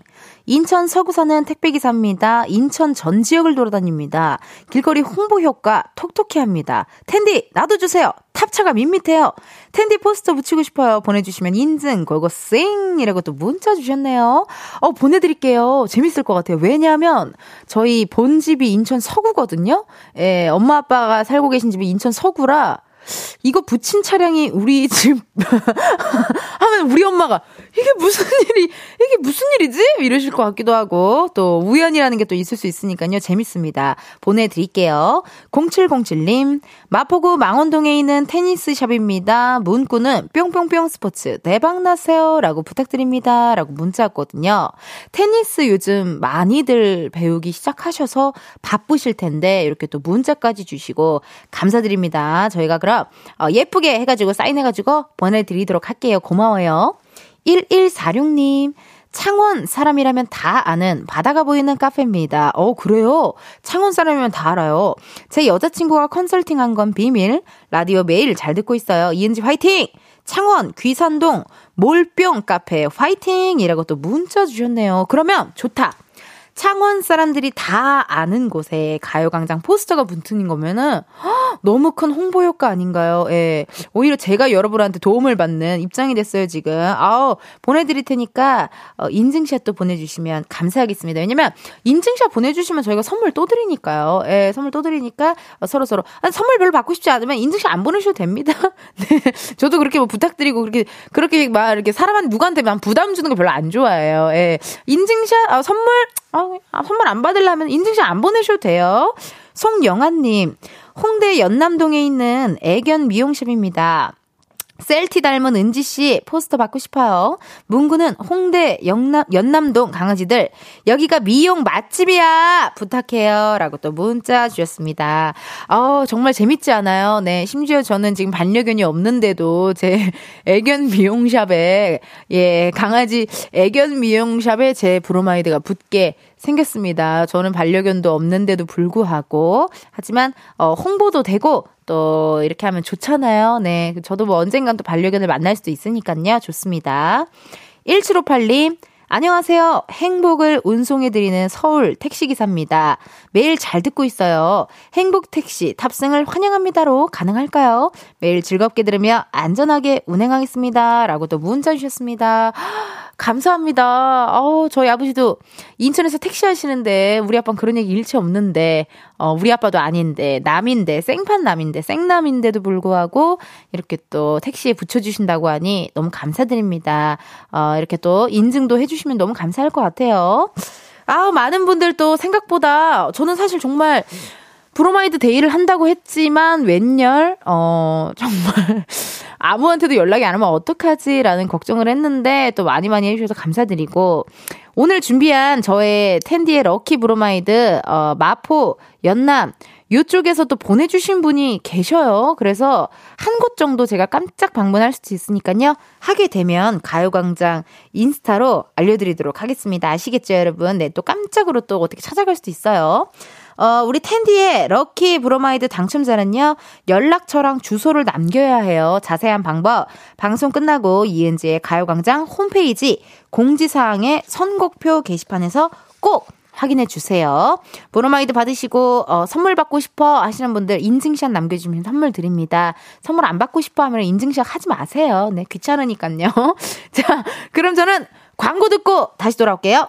S1: 인천 서구 사는 택배기사입니다. 인천 전 지역을 돌아다닙니다. 길거리 홍보 효과 톡톡히 합니다. 텐디, 나도 주세요. 탑차가 밋밋해요. 텐디 포스터 붙이고 싶어요. 보내주시면 인증, 고고 쌩! 이라고 또 문자 주셨네요. 어, 보내드릴게요. 재밌을 것 같아요. 왜냐하면 저희 본집이 인천 서구거든요. 예, 엄마 아빠가 살고 계신 집이 인천 서구라 이거 붙인 차량이 우리 집 하면 우리 엄마가 이게 무슨 일이 이게 무슨 일이지? 이러실 것 같기도 하고 또 우연이라는 게 또 있을 수 있으니까요. 재밌습니다. 보내드릴게요. 0707님 마포구 망원동에 있는 테니스 샵입니다. 문구는 뿅뿅뿅 스포츠 대박나세요 라고 부탁드립니다. 라고 문자 왔거든요. 테니스 요즘 많이들 배우기 시작하셔서 바쁘실 텐데 이렇게 또 문자까지 주시고 감사드립니다. 저희가 그럼 어, 예쁘게 해가지고 사인해가지고 보내드리도록 할게요. 고마워요. 1146님. 창원 사람이라면 다 아는 바다가 보이는 카페입니다. 어, 그래요? 창원 사람이면 다 알아요. 제 여자친구가 컨설팅 한건 비밀. 라디오 매일 잘 듣고 있어요. 이은지 화이팅! 창원 귀산동 몰뿅 카페 화이팅! 이라고 또 문자 주셨네요. 그러면 좋다. 창원 사람들이 다 아는 곳에 가요광장 포스터가 붙은 거면은 헉, 너무 큰 홍보 효과 아닌가요? 예. 오히려 제가 여러분한테 도움을 받는 입장이 됐어요, 지금. 아우, 보내드릴 테니까, 어, 인증샷도 보내주시면 감사하겠습니다. 왜냐면, 인증샷 보내주시면 저희가 선물 또 드리니까요. 예, 선물 또 드리니까, 어, 서로서로. 아, 선물 별로 받고 싶지 않으면 인증샷 안 보내셔도 됩니다. 네. 저도 그렇게 뭐 부탁드리고, 그렇게, 그렇게 막 이렇게 사람한테 누구한테 막 부담 주는 거 별로 안 좋아해요. 예. 인증샷, 아, 선물, 아, 아, 선물 안 받으려면 인증샷 안 보내셔도 돼요. 송영아님, 홍대 연남동에 있는 애견 미용샵입니다. 셀티 닮은 은지 씨 포스터 받고 싶어요. 문구는 홍대 영남, 연남동 강아지들. 여기가 미용 맛집이야! 부탁해요. 라고 또 문자 주셨습니다. 어, 정말 재밌지 않아요? 네. 심지어 저는 지금 반려견이 없는데도 제 애견 미용샵에, 예, 강아지 애견 미용샵에 제 브로마이드가 붙게 생겼습니다. 저는 반려견도 없는데도 불구하고. 하지만, 어, 홍보도 되고, 또 이렇게 하면 좋잖아요. 네. 저도 뭐 언젠간 또 반려견을 만날 수도 있으니까요. 좋습니다. 1758님. 안녕하세요. 행복을 운송해드리는 서울 택시기사입니다. 매일 잘 듣고 있어요. 행복 택시 탑승을 환영합니다로 가능할까요? 매일 즐겁게 들으며 안전하게 운행하겠습니다. 라고 또 문자 주셨습니다. 감사합니다. 어우, 저희 아버지도 인천에서 택시 하시는데, 우리 아빠는 그런 얘기 일체 없는데, 어, 우리 아빠도 아닌데, 남인데, 생판 남인데, 생남인데도 불구하고, 이렇게 또 택시에 붙여주신다고 하니 너무 감사드립니다. 어, 이렇게 또 인증도 해주시면 너무 감사할 것 같아요. 아, 많은 분들 또 생각보다, 저는 사실 정말, 브로마이드 day를 한다고 했지만 웬열 어 정말 아무한테도 연락이 안 오면 어떡하지라는 걱정을 했는데 또 많이 많이 해주셔서 감사드리고 오늘 준비한 저의 텐디의 lucky 브로마이드 어, 마포 연남 요쪽에서 또 보내주신 분이 계셔요. 그래서 한 곳 정도 제가 깜짝 방문할 수도 있으니까요. 하게 되면 가요광장 인스타로 알려드리도록 하겠습니다. 아시겠죠, 여러분? 네, 또 깜짝으로 또 어떻게 찾아갈 수도 있어요. 어, 우리 텐디의 lucky 브로마이드 당첨자는요, 연락처랑 주소를 남겨야 해요. 자세한 방법, 방송 끝나고 이은지의 가요광장 홈페이지 공지사항의 선곡표 게시판에서 꼭 확인해 주세요. 브로마이드 받으시고 어, 선물 받고 싶어 하시는 분들 인증샷 남겨주시면 선물 드립니다. 선물 안 받고 싶어 하면 인증샷 하지 마세요. 네, 귀찮으니까요. 자, 그럼 저는 광고 듣고 다시 돌아올게요.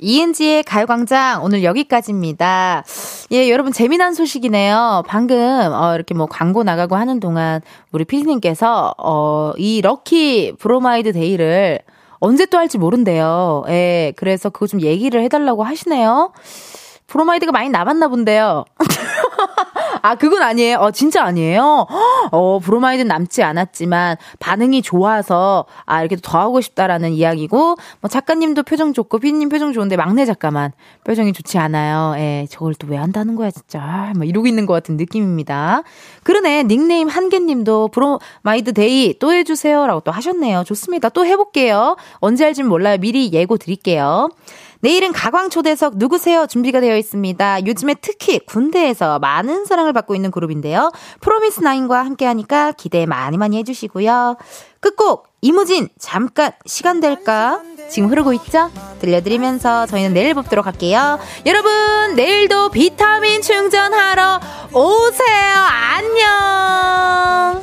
S1: 이은지의 가요광장 오늘 여기까지입니다. 예, 여러분 재미난 소식이네요. 방금 어, 이렇게 뭐 광고 나가고 하는 동안 우리 피디님께서 어, 이 lucky 브로마이드 day를 언제 또 할지 모른대요. 예, 그래서 그거 좀 얘기를 해달라고 하시네요. 브로마이드가 많이 남았나 본데요. 아, 그건 아니에요. 어, 진짜 아니에요. 어, 브로마이드는 남지 않았지만 반응이 좋아서 아, 이렇게 더 하고 싶다라는 이야기고 뭐 작가님도 표정 좋고 피디님 표정 좋은데 막내 작가만 표정이 좋지 않아요. 예, 저걸 또 왜 한다는 거야, 진짜. 막 뭐 이러고 있는 것 같은 느낌입니다. 그러네. 닉네임 한개 님도 브로마이드 day 또 해주세요라고 또 하셨네요. 좋습니다. 또 해볼게요. 언제 할진 몰라요. 미리 예고 드릴게요. 내일은 가광 초대석 누구세요? 준비가 되어 있습니다. 요즘에 특히 군대에서 많은 사랑을 받고 있는 그룹인데요. 프로미스 나인과 함께 하니까 기대 많이 많이 해주시고요. 끝곡 이무진 잠깐 시간 될까? 지금 흐르고 있죠? 들려드리면서 저희는 내일 뵙도록 할게요. 여러분 내일도 비타민 충전하러 오세요. 안녕.